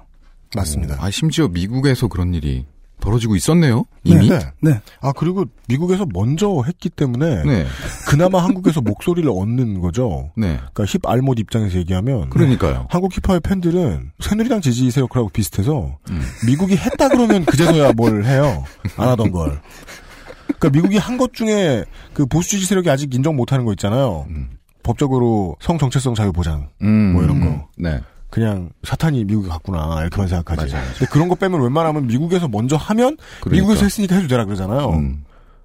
맞습니다. 아 심지어 미국에서 그런 일이 벌어지고 있었네요. 이미. 네. 네. 아 그리고 미국에서 먼저 했기 때문에 네. 그나마 한국에서 목소리를 얻는 거죠. 네. 그러니까 힙 알못 입장에서 얘기하면 그러니까요. 한국 힙합의 팬들은 새누리당 지지 세력하고 비슷해서 음. 미국이 했다 그러면 그제서야 뭘 해요. 안 하던 걸. 그러니까 미국이 한 것 중에 그 보수 지지 세력이 아직 인정 못하는 거 있잖아요. 법적으로 성 정체성 자유 보장 음. 뭐 이런 거. 네. 그냥 사탄이 미국에 갔구나 이렇게만 생각하지. 근데 그런 거 빼면 웬만하면 미국에서 먼저 하면 그러니까. 미국에서 했으니까 해도 되라 그러잖아요.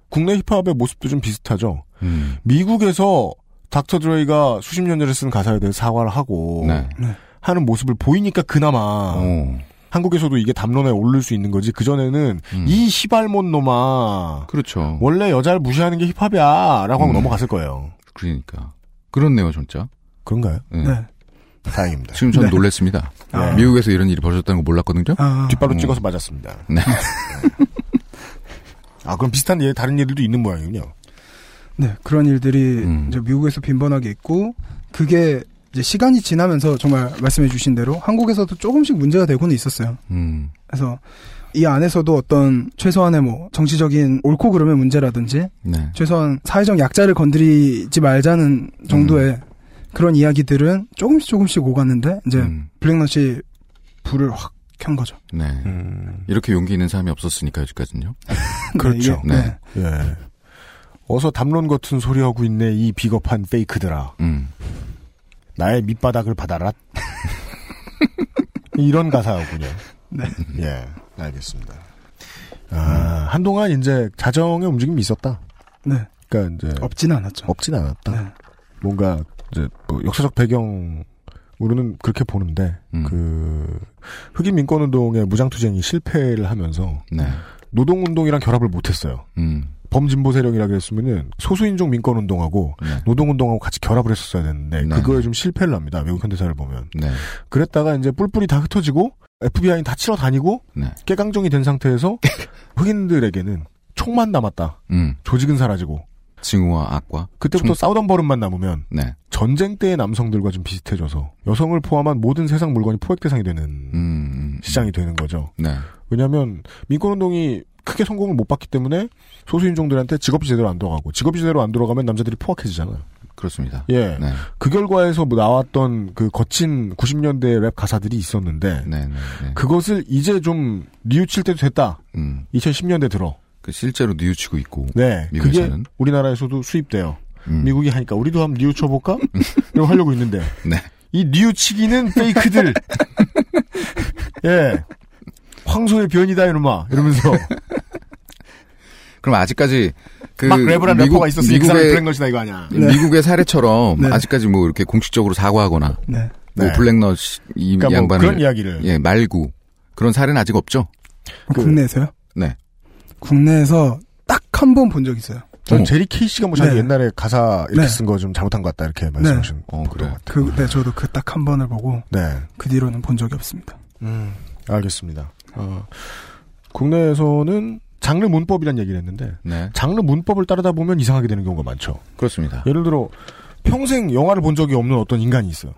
국내 힙합의 모습도 좀 비슷하죠. 음. 미국에서 닥터 드레이가 수십 년 전에 쓴 가사에 대해서 사과를 하고 네. 하는 모습을 보이니까 그나마 어. 한국에서도 이게 담론에 오를 수 있는 거지. 그 전에는 이 시발몬 놈아. 음. 그렇죠. 원래 여자를 무시하는 게 힙합이야라고 하고 음. 넘어갔을 거예요. 그러니까 그렇네요, 진짜. 그런가요? 네. 네. 다행입니다. 지금 저는 네. 놀랬습니다. 아. 미국에서 이런 일이 벌어졌다는 거 몰랐거든요. 아. 뒷발로 어. 찍어서 맞았습니다. 네. 아 그럼 비슷한 예, 다른 일들도 있는 모양이군요. 네, 그런 일들이 음. 이제 미국에서 빈번하게 있고 그게 이제 시간이 지나면서 정말 말씀해 주신 대로 한국에서도 조금씩 문제가 되고는 있었어요. 음. 그래서 이 안에서도 어떤 최소한의 뭐 정치적인 옳고 그름의 문제라든지 네. 최소한 사회적 약자를 건드리지 말자는 정도의 그런 이야기들은 조금씩 조금씩 오갔는데 이제 음. 블랙넛이 불을 확 켠 거죠. 네. 음. 이렇게 용기 있는 사람이 없었으니까 여기까지는요. 그렇죠. 네. 예. 어서 담론 같은 소리 하고 있네 이 비겁한 페이크들아. 음. 나의 밑바닥을 받아라. 이런 가사군요. 네. 예, 알겠습니다. 아, 한동안 이제 자정의 움직임이 있었다. 네. 그러니까 이제 없지는 않았죠. 없진 않았다. 네. 뭔가 이제 뭐 역사적 배경으로는 그렇게 보는데 음. 그 흑인 민권 운동의 무장 투쟁이 실패를 하면서 네. 노동 운동이랑 결합을 못했어요. 음. 범진보 세력이라 그랬으면은 소수인종 민권 운동하고 네. 노동 운동하고 같이 결합을 했었어야 되는데 네. 그거에 좀 실패를 합니다. 미국 현대사를 보면. 네. 그랬다가 이제 뿔뿔이 다 흩어지고 FBI는 다 치러 다니고 네. 깨강정이 된 상태에서 흑인들에게는 총만 남았다. 음. 조직은 사라지고. 징후와 악과. 그때부터 총- 싸우던 버릇만 남으면 네. 전쟁 때의 남성들과 좀 비슷해져서 여성을 포함한 모든 세상 물건이 포획 대상이 되는 음. 시장이 되는 거죠. 네. 왜냐하면 민권운동이 크게 성공을 못 봤기 때문에 소수인종들한테 직업이 제대로 안 돌아가고 직업이 제대로 안 돌아가면 남자들이 포악해지잖아요. 그렇습니다. 예. 네. 그 결과에서 뭐 나왔던 그 거친 90년대 랩 가사들이 있었는데 네, 네, 네. 그것을 이제 좀 뉘우칠 때도 됐다. 음. 2010년대 들어. 그 실제로 뉘우치고 있고. 네. 그게 미국에서는. 우리나라에서도 수입돼요. 음. 미국이 하니까 우리도 한번 뉘우쳐 볼까? 이거 하려고 있는데. 네. 이 뉘우치기는 페이크들. 예. 황소의 변이다 이놈아. 이러면서. 그럼 아직까지 그 막 랩을 한 래퍼가 있었으니 그 사람이 블랙넛이다 이거 아니야. 미국의 사례처럼 네. 아직까지 뭐 이렇게 공식적으로 사과하거나 네. 뭐 네. 블랙넛 이 그러니까 뭐 양반을 그런 이야기를. 예 말고 그런 사례는 아직 없죠. 그 국내에서요? 네. 국내에서 딱 한 번 본 적 있어요. 전 제리 케이 씨가 뭐 자기 네. 옛날에 가사 이렇게 네. 쓴거 좀 잘못한 것 같다 이렇게 말씀하신. 어 그래. 그, 네, 저도 그 딱 한 번을 보고 네. 그 뒤로는 본 적이 없습니다. 음, 알겠습니다. 어, 국내에서는 장르 문법이란 얘기를 했는데 네. 장르 문법을 따르다 보면 이상하게 되는 경우가 많죠. 그렇습니다. 예를 들어 평생 영화를 본 적이 없는 어떤 인간이 있어요.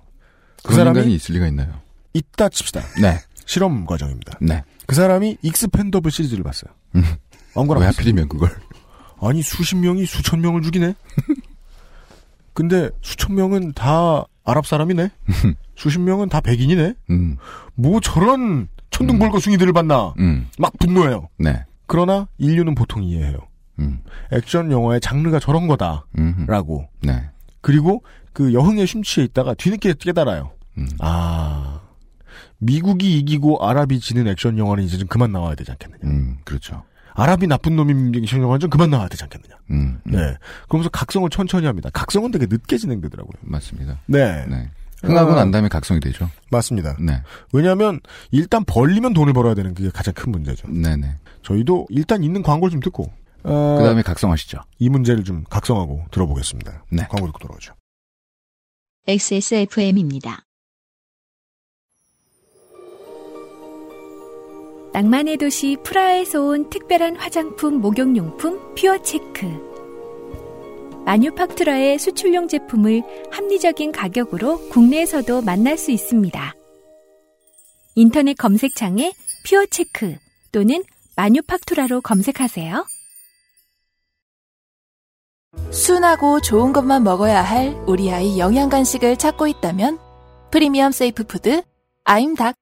그 사람이 인간이 있을 리가 있나요? 있다 칩시다. 네. 실험 과정입니다. 네. 그 사람이 익스펜더블 시리즈를 봤어요. 아무거나 왜 봤어요. 하필이면 그걸? 아니 수십 명이 수천 명을 죽이네. 근데 수천 명은 다 아랍 사람이네. 수십 명은 다 백인이네. 음. 뭐 저런 천둥벌거숭이들을 봤나. 음. 막 분노해요. 네. 그러나 인류는 보통 이해해요. 음. 액션 영화의 장르가 저런 음. 거다라고. 네. 그리고 그 여흥의 심취에 있다가 뒤늦게 깨달아요. 음. 아 미국이 이기고 아랍이 지는 액션 영화는 이제 좀 그만 나와야 되지 않겠느냐. 음, 그렇죠. 아랍이 나쁜 놈인 액션 영화는 좀 그만 나와야 되지 않겠느냐. 음, 음. 네. 그러면서 각성을 천천히 합니다. 각성은 되게 늦게 진행되더라고요. 맞습니다. 네. 네. 흥하고 어, 난 다음에 각성이 되죠. 맞습니다. 네. 왜냐하면 일단 벌리면 돈을 벌어야 되는 게 가장 큰 문제죠. 네네. 저희도 일단 있는 광고를 좀 듣고 어, 그 다음에 각성하시죠. 이 문제를 좀 각성하고 들어보겠습니다. 네. 광고 듣고 돌아오죠. XSFM입니다. 낭만의 도시 프라하에서 온 특별한 화장품 목욕용품 퓨어체크. 마뉴팍투라의 수출용 제품을 합리적인 가격으로 국내에서도 만날 수 있습니다. 인터넷 검색창에 퓨어체크 또는 마뉴팍투라로 검색하세요. 순하고 좋은 것만 먹어야 할 우리 아이 영양 간식을 찾고 있다면 프리미엄 safe food 아임닭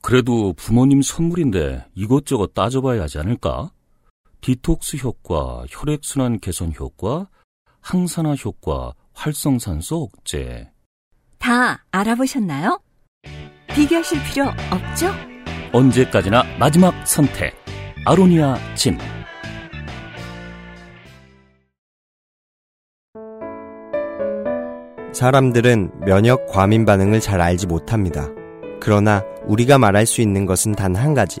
그래도 부모님 선물인데 이것저것 따져봐야 하지 않을까? 디톡스 효과, 혈액순환 개선 효과, 항산화 효과, 활성산소 억제. 다 알아보셨나요? 비교하실 필요 없죠? 언제까지나 마지막 선택. 아로니아 진. 사람들은 면역 과민 반응을 잘 알지 못합니다. 그러나 우리가 말할 수 있는 것은 단 한 가지.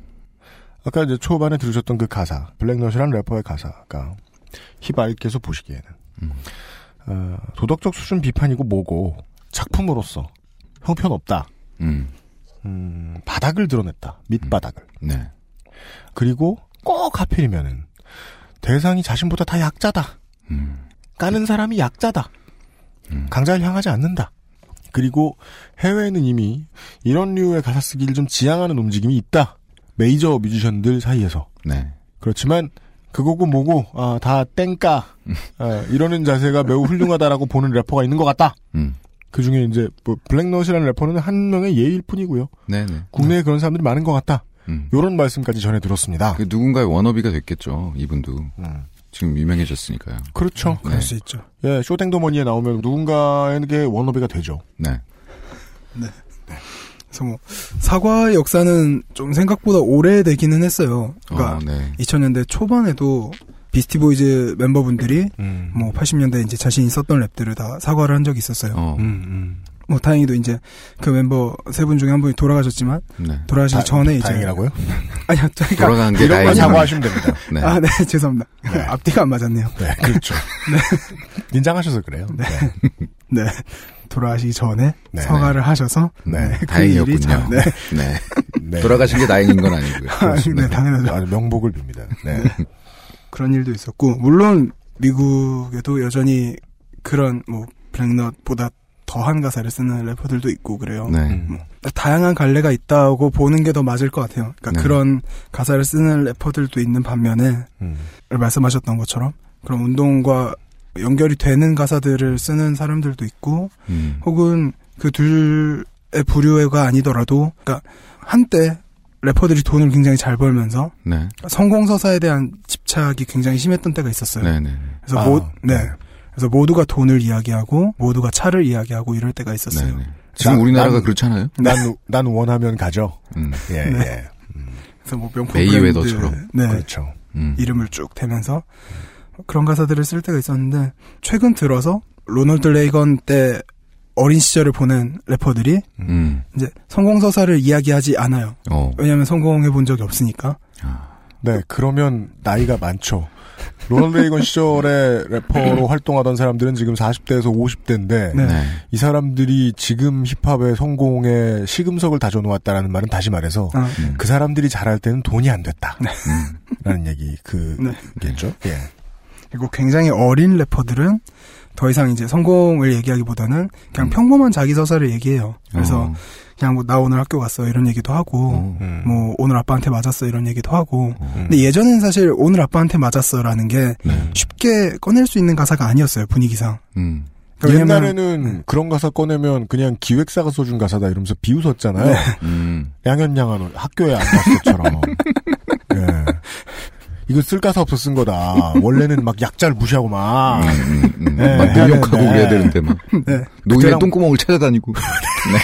아까 이제 초반에 들으셨던 그 가사, 블랙넛이라는 래퍼의 가사가 힙알께서 보시기에는 어, 도덕적 수준 비판이고 뭐고 작품으로서 형편없다. 음. 음, 바닥을 드러냈다. 밑바닥을. 네. 그리고 꼭 하필이면은 대상이 자신보다 다 약자다. 음. 까는 사람이 약자다. 강자를 향하지 않는다. 그리고 해외에는 이미 이런 류의 가사 쓰기를 좀 지향하는 움직임이 있다. 메이저 뮤지션들 사이에서. 네. 그렇지만 그거고 뭐고 아, 다 땡까 아, 이러는 자세가 매우 훌륭하다라고 보는 래퍼가 있는 것 같다. 음. 그 중에 이제 뭐 블랙넛이라는 래퍼는 한 명의 예일 뿐이고요. 네네. 국내에 그런 사람들이 많은 것 같다. 음. 요런 말씀까지 전해 들었습니다. 그 누군가의 워너비가 됐겠죠. 이분도. 음. 지금 유명해졌으니까요. 그렇죠. 네. 그럴 수 있죠. 예, 쇼땡더머니에 나오면 누군가에게 워너비가 되죠. 네. 네. 그래서 뭐 사과의 역사는 좀 생각보다 오래되기는 했어요. 그러니까 어, 네. 2000년대 초반에도 비스티 보이즈 멤버분들이 음. 뭐 80년대 이제 자신 있었던 랩들을 다 사과를 한 적이 있었어요. 어. 음, 뭐 다행히도 이제 그 멤버 세 분 중에 한 분이 돌아가셨지만 네. 돌아가시기 다- 전에 이제 다행이라고요? 아니요, 그러니까 돌아간 게 이런. 사과하시면 됩니다. 네. 아, 네, 죄송합니다. 네. 앞뒤가 안 맞았네요. 네, 그렇죠. 인정하셔서 그래요. 네. 네. 돌아가시기 전에 네. 사과를 하셔서 네. 그 다행이었군요. 일이 참- 네. 네. 네. 돌아가신 게 다행인 건 아니고요. 네, 당연하죠. 아주 명복을 빕니다. 네. 그런 일도 있었고 물론 미국에도 여전히 그런 뭐 블랙넛보다 더한 가사를 쓰는 래퍼들도 있고 그래요. 네. 뭐 다양한 갈래가 있다고 보는 게 더 맞을 것 같아요. 그러니까 네. 그런 가사를 쓰는 래퍼들도 있는 반면에 음. 말씀하셨던 것처럼 그런 운동과 연결이 되는 가사들을 쓰는 사람들도 있고 음. 혹은 그 둘의 부류가 아니더라도 그러니까 한때 래퍼들이 돈을 굉장히 잘 벌면서 네. 성공 서사에 대한 집착이 굉장히 심했던 때가 있었어요. 네네. 그래서 아, 모, 네. 네. 그래서 모두가 돈을 이야기하고 모두가 차를 이야기하고 이럴 때가 있었어요. 네네. 지금 나- 우리나라가 난- 그렇잖아요. 난, 난 원하면 가죠. 음. 예, 네. 예. 그래서 뭐 명품 메이웨더처럼. 브랜드, 네. 그렇죠. 음. 이름을 쭉 대면서 그런 가사들을 쓸 때가 있었는데 최근 들어서 로널드 레이건 때 어린 시절을 보낸 래퍼들이 음. 이제 성공 서사를 이야기하지 않아요. 어. 왜냐하면 성공해 본 적이 없으니까. 네, 그러면 나이가 많죠. 로널드 레이건 시절에 래퍼로 활동하던 사람들은 지금 40대에서 50대인데 네. 이 사람들이 지금 힙합의 성공에 시금석을 다져놓았다라는 말은 다시 말해서 아. 그 사람들이 잘할 때는 돈이 안 됐다. 라는 얘기 네. 그겠죠. 예. 그리고 굉장히 어린 래퍼들은 더 이상 이제 성공을 얘기하기보다는 그냥 평범한 자기 서사를 얘기해요. 그래서 어. 그냥 뭐 나 오늘 학교 갔어 이런 얘기도 하고 음. 뭐 오늘 아빠한테 맞았어 이런 얘기도 하고 근데 예전엔 사실 오늘 아빠한테 맞았어라는 게 쉽게 꺼낼 수 있는 가사가 아니었어요 분위기상 음. 그러니까 옛날에는 그런 가사 꺼내면 그냥 기획사가 써준 가사다 이러면서 비웃었잖아요. 네. 음. 양현양한 학교에 안 갔어처럼. 예. 이거 쓸 가사 없어 쓴 거다. 원래는 막 약자를 무시하고 막. 음, 예, 막 해야 능력하고 되는데. 그래야 되는데 막 네. 노인의 똥구멍을 찾아다니고 네.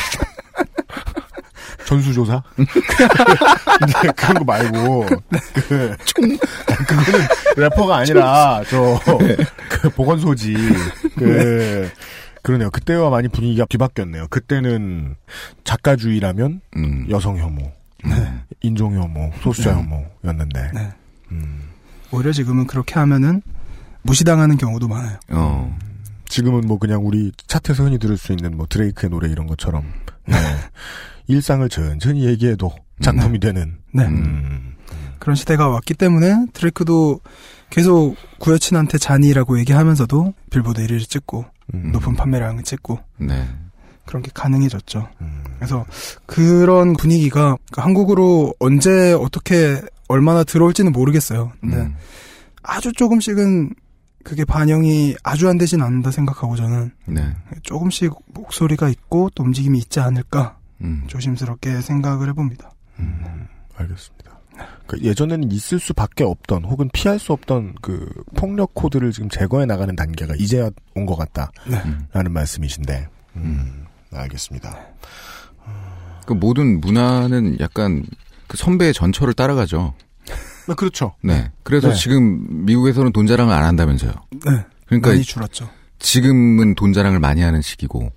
전수조사? 이제 그런 거 말고, 그, 아니, 그거는 래퍼가 아니라, 저, 그, 보건소지. 그, 그러네요. 그때와 많이 분위기가 뒤바뀌었네요. 그때는 작가주의라면 음. 여성 혐오, 인종 혐오, 소수자 혐오였는데. 네. 오히려 지금은 그렇게 하면은 무시당하는 경우도 많아요. 어. 지금은 뭐 그냥 우리 차트에서 흔히 들을 수 있는 뭐 드레이크의 노래 이런 것처럼 네. 일상을 천천히 얘기해도 작품이 되는 네. 음. 그런 시대가 왔기 때문에 트레이크도 계속 구여친한테 잔이라고 얘기하면서도 빌보드 1위를 찍고 음. 높은 판매량을 찍고 네. 그런 게 가능해졌죠. 음. 그래서 그런 분위기가 그러니까 한국으로 언제 어떻게 얼마나 들어올지는 모르겠어요. 근데 음. 아주 조금씩은 그게 반영이 아주 안 되진 않는다 생각하고 저는 네. 조금씩 목소리가 있고 또 움직임이 있지 않을까 음. 조심스럽게 생각을 해봅니다. 알겠습니다. 그 예전에는 있을 수밖에 없던 혹은 피할 수 없던 그 폭력 코드를 지금 제거해 나가는 단계가 이제야 온 것 같다라는 네. 말씀이신데 음, 알겠습니다. 그 모든 문화는 약간 그 선배의 전철을 따라가죠. 네, 그렇죠. 네. 그래서 네. 지금 미국에서는 돈 자랑을 안 한다면서요. 네. 그러니까 많이 이- 줄었죠. 지금은 돈 자랑을 많이 하는 시기고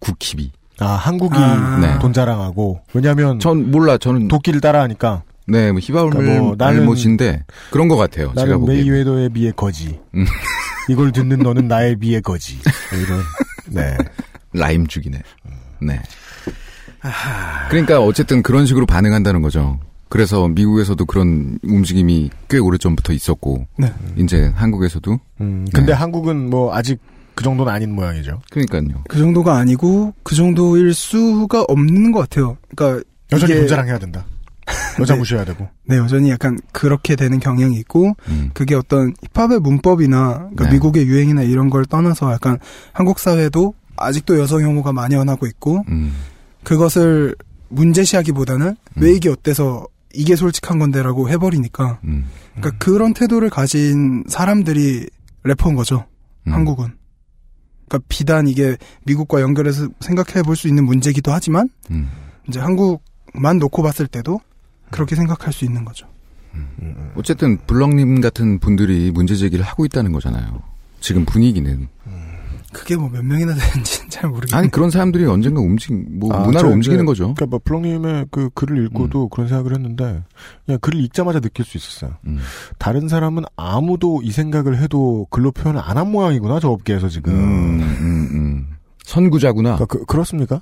국힙이. 아 한국이 아. 네. 돈 자랑하고 왜냐하면 전 몰라 저는 도끼를 따라하니까 네, 뭐 히바울 그러니까 뭐 나는- 말못인데 그런 것 같아요. 제가 나는 보기에. 메이웨더에 비해 거지. 음. 이걸 듣는 너는 나에 비해 거지. 뭐 이런 네. 라임 죽이네. 네. 그러니까 어쨌든 그런 식으로 반응한다는 거죠. 그래서 미국에서도 그런 움직임이 꽤 오래전부터 있었고, 네. 이제 한국에서도. 음, 근데 네. 한국은 뭐 아직 그 정도는 아닌 모양이죠. 그러니까요. 그 정도가 아니고 그 정도일 수가 없는 것 같아요. 그러니까 여전히 이게- 돈 자랑 해야 된다. 여자 네. 무시해야 되고. 네, 여전히 약간 그렇게 되는 경향이 있고, 음. 그게 어떤 힙합의 문법이나, 그러니까 네. 미국의 유행이나 이런 걸 떠나서 약간 한국 사회도 아직도 여성 혐오가 만연하고 있고, 음. 그것을 문제시하기보다는 왜 이게 어때서 이게 솔직한 건데라고 해버리니까, 음. 그러니까 그런 태도를 가진 사람들이 래퍼인 거죠. 음. 한국은. 그러니까 비단 이게 미국과 연결해서 생각해 볼 수 있는 문제기도 하지만, 음. 이제 한국만 놓고 봤을 때도 그렇게 생각할 수 있는 거죠. 어쨌든 블럭님 같은 분들이 문제 제기를 하고 있다는 거잖아요. 지금 분위기는. 그게 뭐 몇 명이나 되는지는 잘 모르겠는데. 아니 그런 사람들이 언젠가 움직 뭐 아, 문화를 저 움직이는 거죠. 그러니까 뭐 플롱님의 그 글을 읽고도 그런 생각을 했는데 그냥 글을 읽자마자 느낄 수 있었어요. 음. 다른 사람은 아무도 이 생각을 해도 글로 표현을 안 한 모양이구나 저 업계에서 지금. 음, 음, 음. 선구자구나. 그러니까 그, 그렇습니까?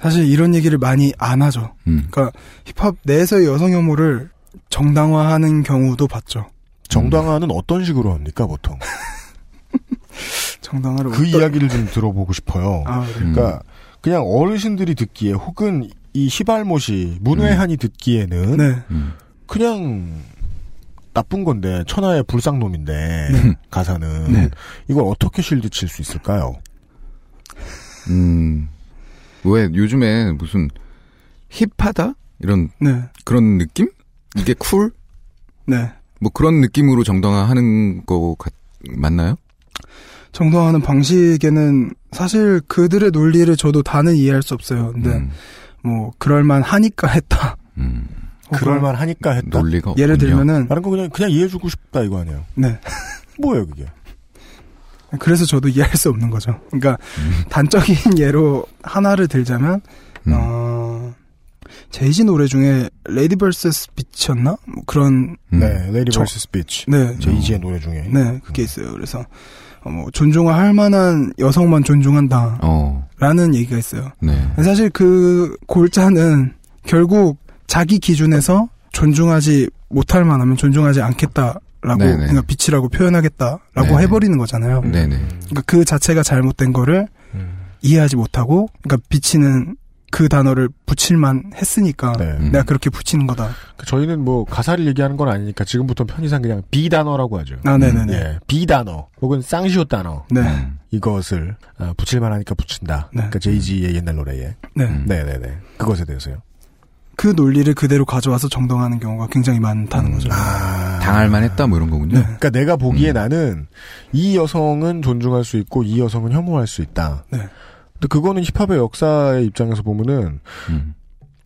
사실 이런 얘기를 많이 안 하죠. 음. 그러니까 힙합 내에서의 여성 혐오를 정당화하는 경우도 봤죠. 정당화는 어떤 식으로 합니까 보통? 정당화를 그 어떤- 이야기를 좀 들어보고 싶어요. 아, 그래요? 그러니까 그냥 어르신들이 듣기에 혹은 이 시발못이 문외한이 듣기에는 네. 음. 그냥 나쁜 건데 천하의 불쌍놈인데 가사는 네. 이걸 어떻게 실드 칠 수 있을까요? 음. 왜 요즘에 무슨 힙하다 이런 네. 그런 느낌? 이게 쿨? 네. 뭐 그런 느낌으로 정당화하는 거 같, 맞나요? 정당화하는 방식에는 사실 그들의 논리를 저도 다는 이해할 수 없어요. 근데 음. 뭐 그럴만 하니까 했다. 음. 그럴만 하니까 했다. 논리가 예를 없군요. 들면은 다른 거 그냥 그냥 이해해주고 싶다 이거 아니에요? 네. 뭐예요 그게? 그래서 저도 이해할 수 없는 거죠. 그러니까 음. 단적인 예로 하나를 들자면 어 제이지 노래 중에 lady versus bitch였나? 뭐 그런 네, lady 저- versus 스피치. 네. 제이지의 노래 중에. 네, 그게 있어요. 그래서 어, 뭐 존중할 만한 여성만 존중한다. 어. 라는 얘기가 있어요. 네. 사실 그 골자는 결국 자기 기준에서 존중하지 못할 만하면 존중하지 않겠다 라고 네네. 그러니까 빛이라고 표현하겠다라고 네네. 해버리는 거잖아요. 네네. 그러니까 그 자체가 잘못된 거를 이해하지 못하고 그러니까 비치는 그 단어를 붙일만 했으니까 네. 내가 그렇게 붙이는 거다. 그 저희는 뭐 가사를 얘기하는 건 아니니까 지금부터 편의상 그냥 비단어라고 하죠. 아, 네네네. 예, 비단어 혹은 쌍시옷 단어. 네. 이것을 아, 붙일만 하니까 붙인다. 그러니까 제이지의 옛날 노래에. 네. 네네네. 그것에 대해서요. 그 논리를 그대로 가져와서 정당하는 경우가 굉장히 많다는 음. 거죠. 아. 당할만 했다 뭐 이런 거군요. 그러니까 내가 보기에 음. 나는 이 여성은 존중할 수 있고 이 여성은 혐오할 수 있다. 네. 근데 그거는 힙합의 역사의 입장에서 보면은 음.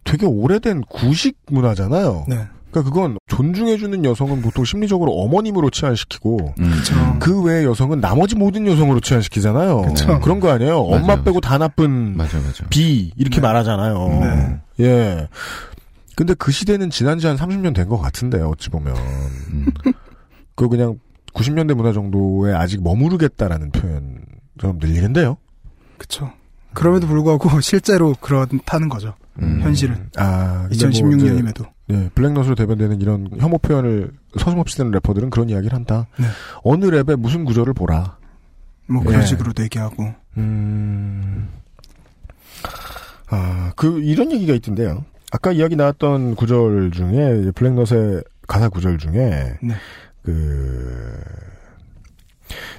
되게 오래된 구식 문화잖아요. 네. 그러니까 그건 존중해주는 여성은 보통 심리적으로 어머님으로 치환시키고 음. 그 외의 여성은 나머지 모든 여성으로 치환시키잖아요. 그쵸. 그런 거 아니에요. 맞아요, 엄마 빼고 다 나쁜 맞아, 맞아. 비 이렇게 말하잖아요. 네. 예. 근데 그 시대는 지난 지 한 30년 된 것 같은데 어찌 보면 그 그냥 90년대 문화 정도에 아직 머무르겠다라는 표현 좀 들리는데요. 그쵸. 그럼에도 불구하고 실제로 그렇다는 거죠. 현실은. 아, 근데 뭐 2016년임에도. 이제, 예, 블랙넛으로 대변되는 이런 혐오 표현을 서슴없이 쓰는 래퍼들은 그런 이야기를 한다. 네. 어느 랩의 무슨 구절을 보라. 뭐 그런 예. 식으로도 얘기하고. 음. 아, 그, 이런 얘기가 있던데요. 아까 이야기 나왔던 구절 중에, 블랙넛의 가사 구절 중에, 네. 그,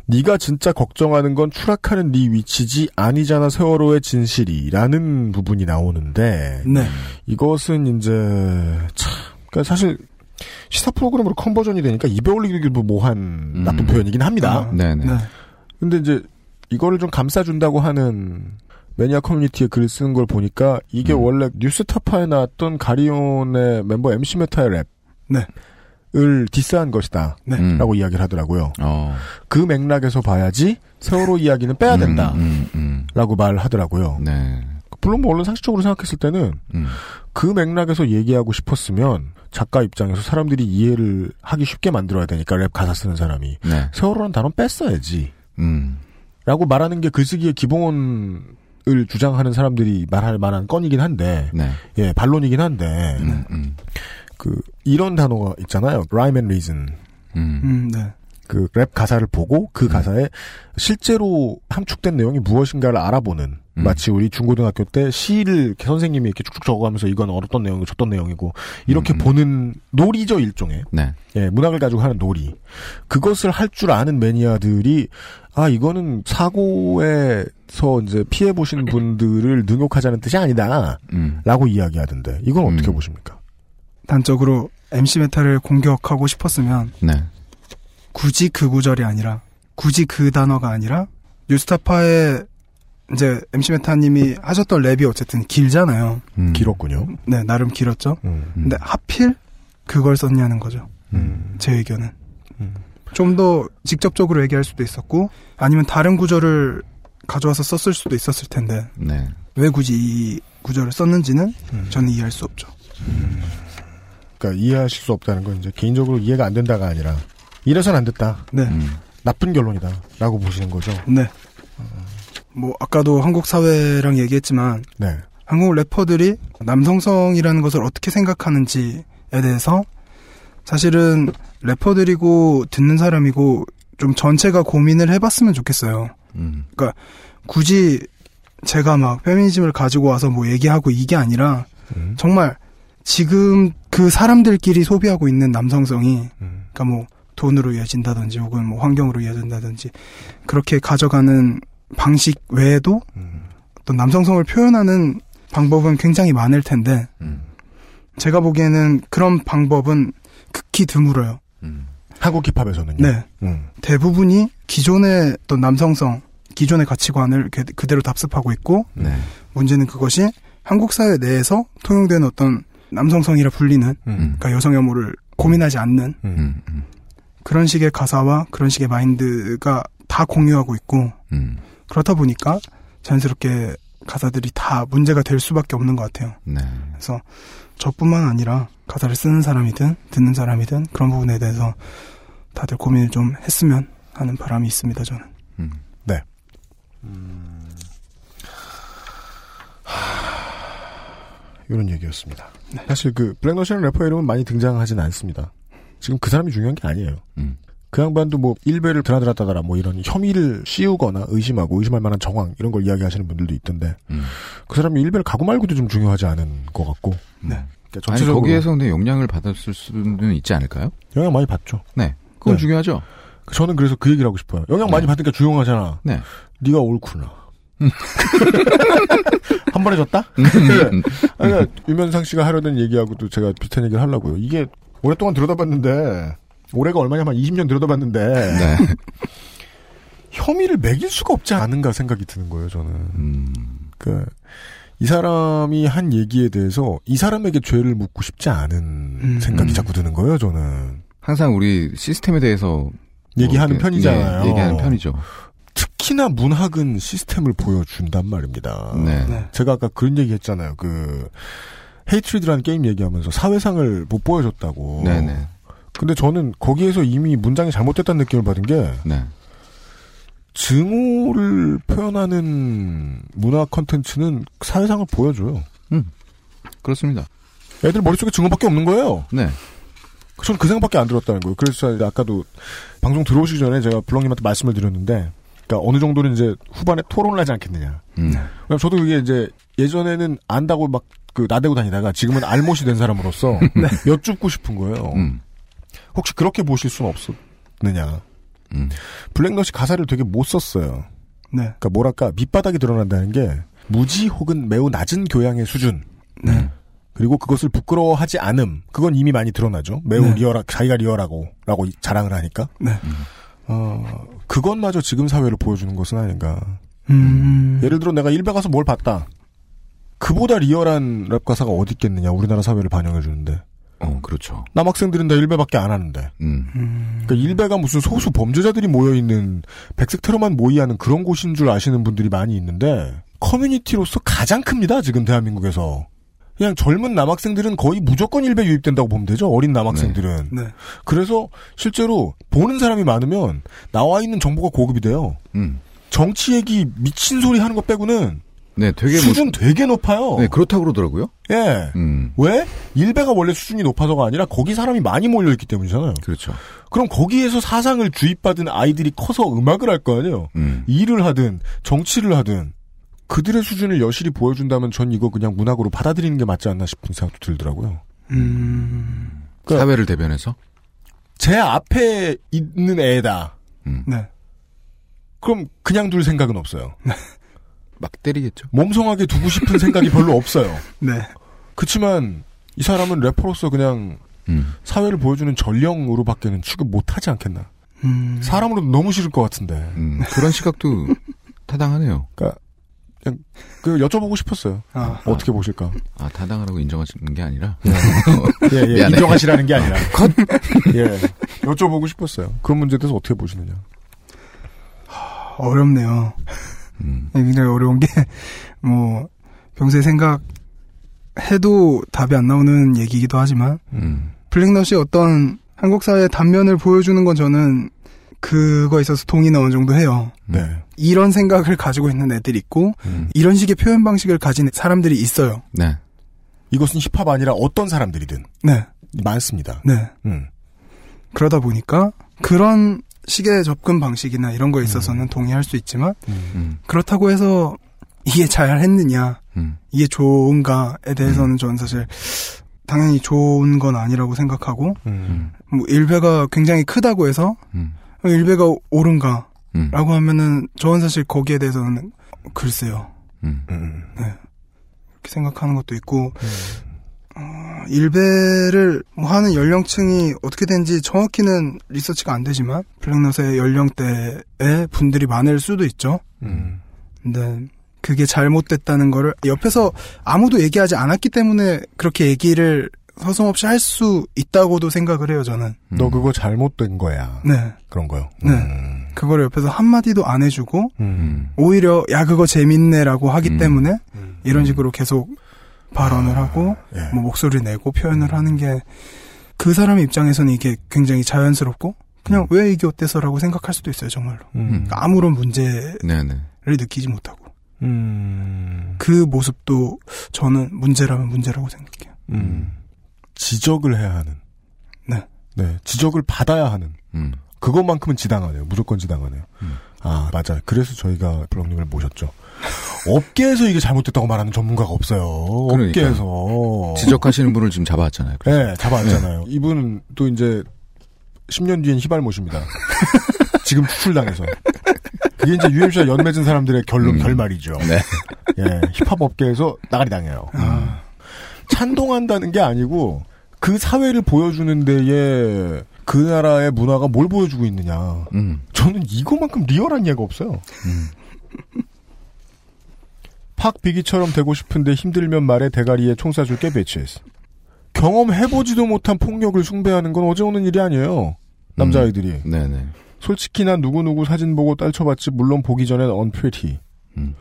네가 진짜 걱정하는 건 추락하는 네 위치지 아니잖아 세월호의 진실이라는 부분이 나오는데 네. 이것은 이제 참 그러니까 사실 시사 프로그램으로 conversion이 되니까 입에 올리기도 뭐한 나쁜 표현이긴 합니다. 네네. 네. 근데 이제 이거를 좀 감싸준다고 하는 매니아 커뮤니티에 글을 쓰는 걸 보니까 이게 원래 뉴스타파에 나왔던 가리온의 멤버 MC 메타의 랩. 네. 을 디스한 것이다. 네. 음. 라고 이야기를 하더라고요. 어. 그 맥락에서 봐야지 세월호 이야기는 빼야 된다. 음, 음, 라고 말을 하더라고요. 네. 물론 뭐 언론 상식적으로 생각했을 때는 음. 그 맥락에서 얘기하고 싶었으면 작가 입장에서 사람들이 이해를 하기 쉽게 만들어야 되니까 랩 가사 쓰는 사람이 네. 세월호라는 단어는 뺐어야지. 음. 라고 말하는 게 글쓰기의 기본을 주장하는 사람들이 말할 만한 건이긴 한데, 네. 예, 반론이긴 한데, 음, 음. 그, 이런 단어가 있잖아요. rhyme and reason. 음. 음, 네. 그 랩 가사를 보고 그 가사에 실제로 함축된 내용이 무엇인가를 알아보는 음. 마치 우리 중고등학교 때 시를 선생님이 이렇게 쭉쭉 적어가면서 이건 어떤 내용이고 저떤 내용이고 이렇게 보는 놀이죠 일종의 네. 예, 문학을 가지고 하는 놀이 그것을 할 줄 아는 매니아들이 아 이거는 사고에서 이제 피해 보신 분들을 능욕하자는 뜻이 아니다라고 음. 이야기하던데 이건 어떻게 보십니까? 단적으로 MC 메타를 공격하고 싶었으면 네. 굳이 그 구절이 아니라 굳이 그 단어가 아니라 뉴스타파의 이제 MC 메타님이 하셨던 랩이 어쨌든 길잖아요. 음. 길었군요. 네, 나름 길었죠. 음. 근데 하필 그걸 썼냐는 거죠. 음. 제 의견은. 음. 좀더 직접적으로 얘기할 수도 있었고 아니면 다른 구절을 가져와서 썼을 수도 있었을 텐데 네. 왜 굳이 이 구절을 썼는지는 저는 이해할 수 없죠. 그러니까 이해하실 수 없다는 건 이제 개인적으로 이해가 안 된다가 아니라 이래선 안 됐다. 네. 음. 나쁜 결론이다라고 보시는 거죠. 네. 뭐 아까도 한국 사회랑 얘기했지만 네. 한국 래퍼들이 남성성이라는 것을 어떻게 생각하는지에 대해서 사실은 래퍼들이고 듣는 사람이고 좀 전체가 고민을 해봤으면 좋겠어요. 음. 그러니까 굳이 제가 막 페미니즘을 가지고 와서 뭐 얘기하고 이게 아니라 음. 정말 지금 그 사람들끼리 소비하고 있는 남성성이 음. 그러니까 뭐 돈으로 이어진다든지 혹은 뭐 환경으로 이어진다든지 그렇게 가져가는 방식 외에도 음. 어떤 남성성을 표현하는 방법은 굉장히 많을 텐데 음. 제가 보기에는 그런 방법은 극히 드물어요. 음. 한국 힙합에서는요. 네. 음. 대부분이 기존의 어떤 남성성, 기존의 가치관을 그- 그대로 답습하고 있고 네. 문제는 그것이 한국 사회 내에서 통용되는 어떤 남성성이라 불리는 음. 그러니까 여성 혐오를 고민하지 않는 음. 음. 그런 식의 가사와 그런 식의 마인드가 다 공유하고 있고 음. 그렇다 보니까 자연스럽게 가사들이 다 문제가 될 수밖에 없는 것 같아요. 네. 그래서 저뿐만 아니라 가사를 쓰는 사람이든 듣는 사람이든 그런 부분에 대해서 다들 고민을 좀 했으면 하는 바람이 있습니다. 저는. 네. 이런 얘기였습니다. 사실 그 블랙너시라는 래퍼 이름은 많이 등장하진 않습니다. 지금 그 사람이 중요한 게 아니에요. 음. 그 양반도 뭐 일배를 드나드나다더라 뭐 이런 혐의를 씌우거나 의심하고 의심할 만한 정황 이런 걸 이야기하시는 분들도 있던데 음. 그 사람이 일배를 가고 말고도 좀 중요하지 않은 것 같고 네. 그러니까 아니 전체적으로 거기에서 근데 영향을 받았을 수는 있지 않을까요? 영향 많이 받죠. 네. 그건 네. 중요하죠. 저는 그래서 그 얘기를 하고 싶어요. 영향 많이 받으니까 조용하잖아. 네. 네가 옳구나. 한 번에 졌다? 음. 네. 아니, 그러니까 유면상 씨가 하려던 얘기하고도 제가 비슷한 얘기를 하려고요. 이게 오랫동안 들여다봤는데 올해가 얼마냐면 20년 들여다봤는데 네. 혐의를 매길 수가 없지 않은가 생각이 드는 거예요. 저는. 음. 그, 이 사람이 한 얘기에 대해서 이 사람에게 죄를 묻고 싶지 않은 음. 생각이 자꾸 드는 거예요. 저는. 항상 우리 시스템에 대해서 얘기하는 이렇게, 편이잖아요. 네, 얘기하는 편이죠. 특히나 문학은 시스템을 보여준단 말입니다. 네. 네. 제가 아까 그런 얘기 했잖아요. 그, 헤이트리드라는 게임 얘기하면서 사회상을 못 보여줬다고. 네네. 근데 저는 거기에서 이미 문장이 잘못됐다는 느낌을 받은 게, 네. 증오를 표현하는 문화 컨텐츠는 사회상을 보여줘요. 그렇습니다. 애들 머릿속에 증오밖에 없는 거예요. 네. 저는 그 생각밖에 안 들었다는 거예요. 그래서 아까도 방송 들어오시기 전에 제가 블럭님한테 말씀을 드렸는데, 그러니까 어느 정도는 이제 후반에 토론을 하지 않겠느냐. 음. 저도 그게 이제 예전에는 안다고 막 그 나대고 다니다가 지금은 알못이 된 사람으로서 여쭙고 싶은 거예요. 음. 혹시 그렇게 보실 수는 없었느냐. 블랙넛이 가사를 되게 못 썼어요. 네. 그러니까 뭐랄까 밑바닥이 드러난다는 게 무지 혹은 매우 낮은 교양의 수준. 네. 그리고 그것을 부끄러워하지 않음. 그건 이미 많이 드러나죠. 매우 네. 리얼하, 자기가 리얼하고, 라고 자랑을 하니까. 네. 어, 그것마저 지금 사회를 보여주는 것은 아닌가. 음. 예를 들어 내가 일베 가서 뭘 봤다. 그보다 리얼한 랩 가사가 어디 있겠느냐. 우리나라 사회를 반영해 주는데. 어, 그렇죠. 남학생들은 다 일베밖에 안 하는데. 음. 그러니까 일베가 무슨 소수 범죄자들이 모여 있는 백색 테러만 모의하는 그런 곳인 줄 아시는 분들이 많이 있는데 커뮤니티로서 가장 큽니다. 지금 대한민국에서. 그냥 젊은 남학생들은 거의 무조건 일베 유입된다고 보면 되죠. 어린 남학생들은. 네. 그래서 실제로 보는 사람이 많으면 나와 있는 정보가 고급이 돼요. 음. 정치 얘기 미친 소리 하는 거 빼고는 네, 되게 수준 뭐, 되게 높아요. 네, 그렇다고 그러더라고요. 예. 음. 왜? 일베가 원래 수준이 높아서가 아니라 거기 사람이 많이 몰려 있기 때문이잖아요. 그렇죠. 그럼 거기에서 사상을 주입받은 아이들이 커서 음악을 할 거 아니에요? 음. 일을 하든 정치를 하든 그들의 수준을 여실히 보여준다면 전 이거 그냥 문학으로 받아들이는 게 맞지 않나 싶은 생각도 들더라고요. 음. 그러니까 사회를 대변해서. 제 앞에 있는 애다. 음. 네. 그럼 그냥 둘 생각은 없어요. 막 때리겠죠. 몸성하게 두고 싶은 생각이 별로 없어요. 네. 그치만 이 사람은 래퍼로서 그냥 음. 사회를 보여주는 전령으로밖에는 취급 못하지 않겠나. 음. 사람으로도 너무 싫을 것 같은데. 음, 그런 시각도 타당하네요. 그러니까 그냥 그 여쭤보고 싶었어요. 아. 어떻게 보실까? 아, 타당하라고 인정하시는 게 아니라. 예, 예. 미안해. 인정하시라는 게 아니라. 컷! 예. 여쭤보고 싶었어요. 그런 문제에 대해서 어떻게 보시느냐. 어렵네요. 음. 굉장히 어려운 게, 뭐, 평소에 생각해도 답이 안 나오는 얘기이기도 하지만, 음. 블랙넛이 어떤 한국 사회의 단면을 보여주는 건 저는 그거에 있어서 동의는 어느 정도 해요. 네. 이런 생각을 가지고 있는 애들이 있고, 음. 이런 식의 표현 방식을 가진 사람들이 있어요. 네. 이것은 힙합 아니라 어떤 사람들이든 네. 많습니다. 네. 음. 그러다 보니까 그런 식의 접근 방식이나 이런 거에 있어서는 동의할 수 있지만 음. 그렇다고 해서 이게 잘 했느냐, 음. 이게 좋은가에 대해서는 저는 사실 당연히 좋은 건 아니라고 생각하고 음. 뭐 일배가 굉장히 크다고 해서 음. 일배가 옳은가라고 음. 하면은 저는 사실 거기에 대해서는 글쎄요. 음. 음. 그렇게 생각하는 것도 있고 어, 일배를 뭐 하는 연령층이 어떻게 되는지 정확히는 리서치가 안 되지만 블랙넛의 연령대의 분들이 많을 수도 있죠. 음. 근데 그게 잘못됐다는 거를 옆에서 아무도 얘기하지 않았기 때문에 그렇게 얘기를 서슴없이 할 수 있다고도 생각을 해요, 저는. 너 그거 잘못된 거야. 네. 그런 거요. 네. 음. 그걸 옆에서 한마디도 안 해주고 음. 오히려 야 그거 재밌네라고 하기 음. 때문에 이런 식으로 계속 발언을 아, 하고 예. 뭐 목소리 내고 표현을 하는 게 그 사람 입장에서는 이게 굉장히 자연스럽고 그냥 왜 이게 어때서라고 생각할 수도 있어요 정말로 음. 그러니까 아무런 문제를 네네. 느끼지 못하고 음. 그 모습도 저는 문제라면 문제라고 생각해요. 음. 지적을 해야 하는. 네. 네. 지적을 받아야 하는. 음. 그것만큼은 지당하네요. 무조건 지당하네요. 아, 맞아요. 그래서 저희가 블럭님을 모셨죠. 업계에서 이게 잘못됐다고 말하는 전문가가 없어요. 그러니까요. 업계에서. 지적하시는 분을 지금 잡아왔잖아요. 그래서. 네, 잡아왔잖아요. 이분은 또 이제 10년 뒤엔 희발못입니다. 지금 추출당해서. 그게 이제 UMC와 연맺은 사람들의 결론, 음. 결말이죠. 네. 예, 힙합 업계에서 나가리 당해요. 아. 찬동한다는 게 아니고 그 사회를 보여주는 데에 그 나라의 문화가 뭘 보여주고 있느냐. 음. 저는 이거만큼 리얼한 예가 없어요. 팍 비기처럼 되고 싶은데 힘들면 말에 대가리에 총 쏴줄 게 배치했어. 경험해보지도 못한 폭력을 숭배하는 건 어제 오는 일이 아니에요. 남자아이들이. 네네. 솔직히 난 누구누구 사진 보고 딸쳐봤지 물론 보기 전엔 unpretty. 음.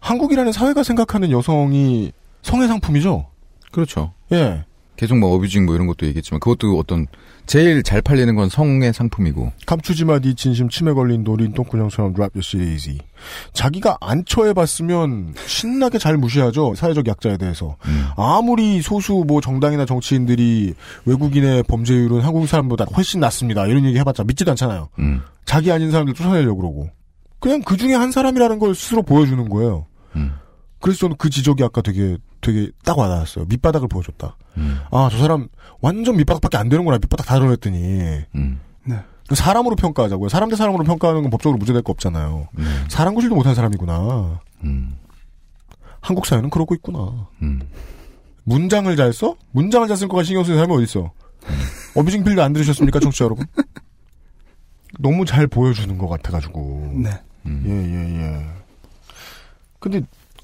한국이라는 사회가 생각하는 여성이 성의 상품이죠. 그렇죠. 예. 계속 뭐 어뷰징 뭐 이런 것도 얘기했지만 그것도 어떤 제일 잘 팔리는 건 성의 상품이고. 감추지 마 네 진심 침에 걸린 노린 똥구녕처럼 랍 your shit easy. 자기가 안 처해봤으면 신나게 잘 무시하죠. 사회적 약자에 대해서. 아무리 소수 뭐 정당이나 정치인들이 외국인의 범죄율은 한국 사람보다 훨씬 낮습니다. 이런 얘기 해봤자 믿지도 않잖아요. 음. 자기 아닌 사람들 쫓아내려고 그러고. 그냥 그 중에 한 사람이라는 걸 스스로 보여주는 거예요. 음. 그래서 저는 그 지적이 아까 되게, 되게 딱 와닿았어요. 밑바닥을 보여줬다. 음. 아, 저 사람 완전 밑바닥밖에 안 되는구나. 밑바닥 다 드러냈더니. 음. 네. 사람으로 평가하자고요. 사람 대 사람으로 평가하는 건 법적으로 문제될 거 없잖아요. 사람 구실도 못한 사람이구나. 음. 한국 사회는 그러고 있구나. 음. 문장을 잘 써? 문장을 잘 쓸 거가 신경 쓰는 사람이 어딨어? 어뷰징 필드 안 들으셨습니까, 청취자 여러분? 너무 잘 보여주는 것 같아가지고. 네. 예, 예, 예. 근데,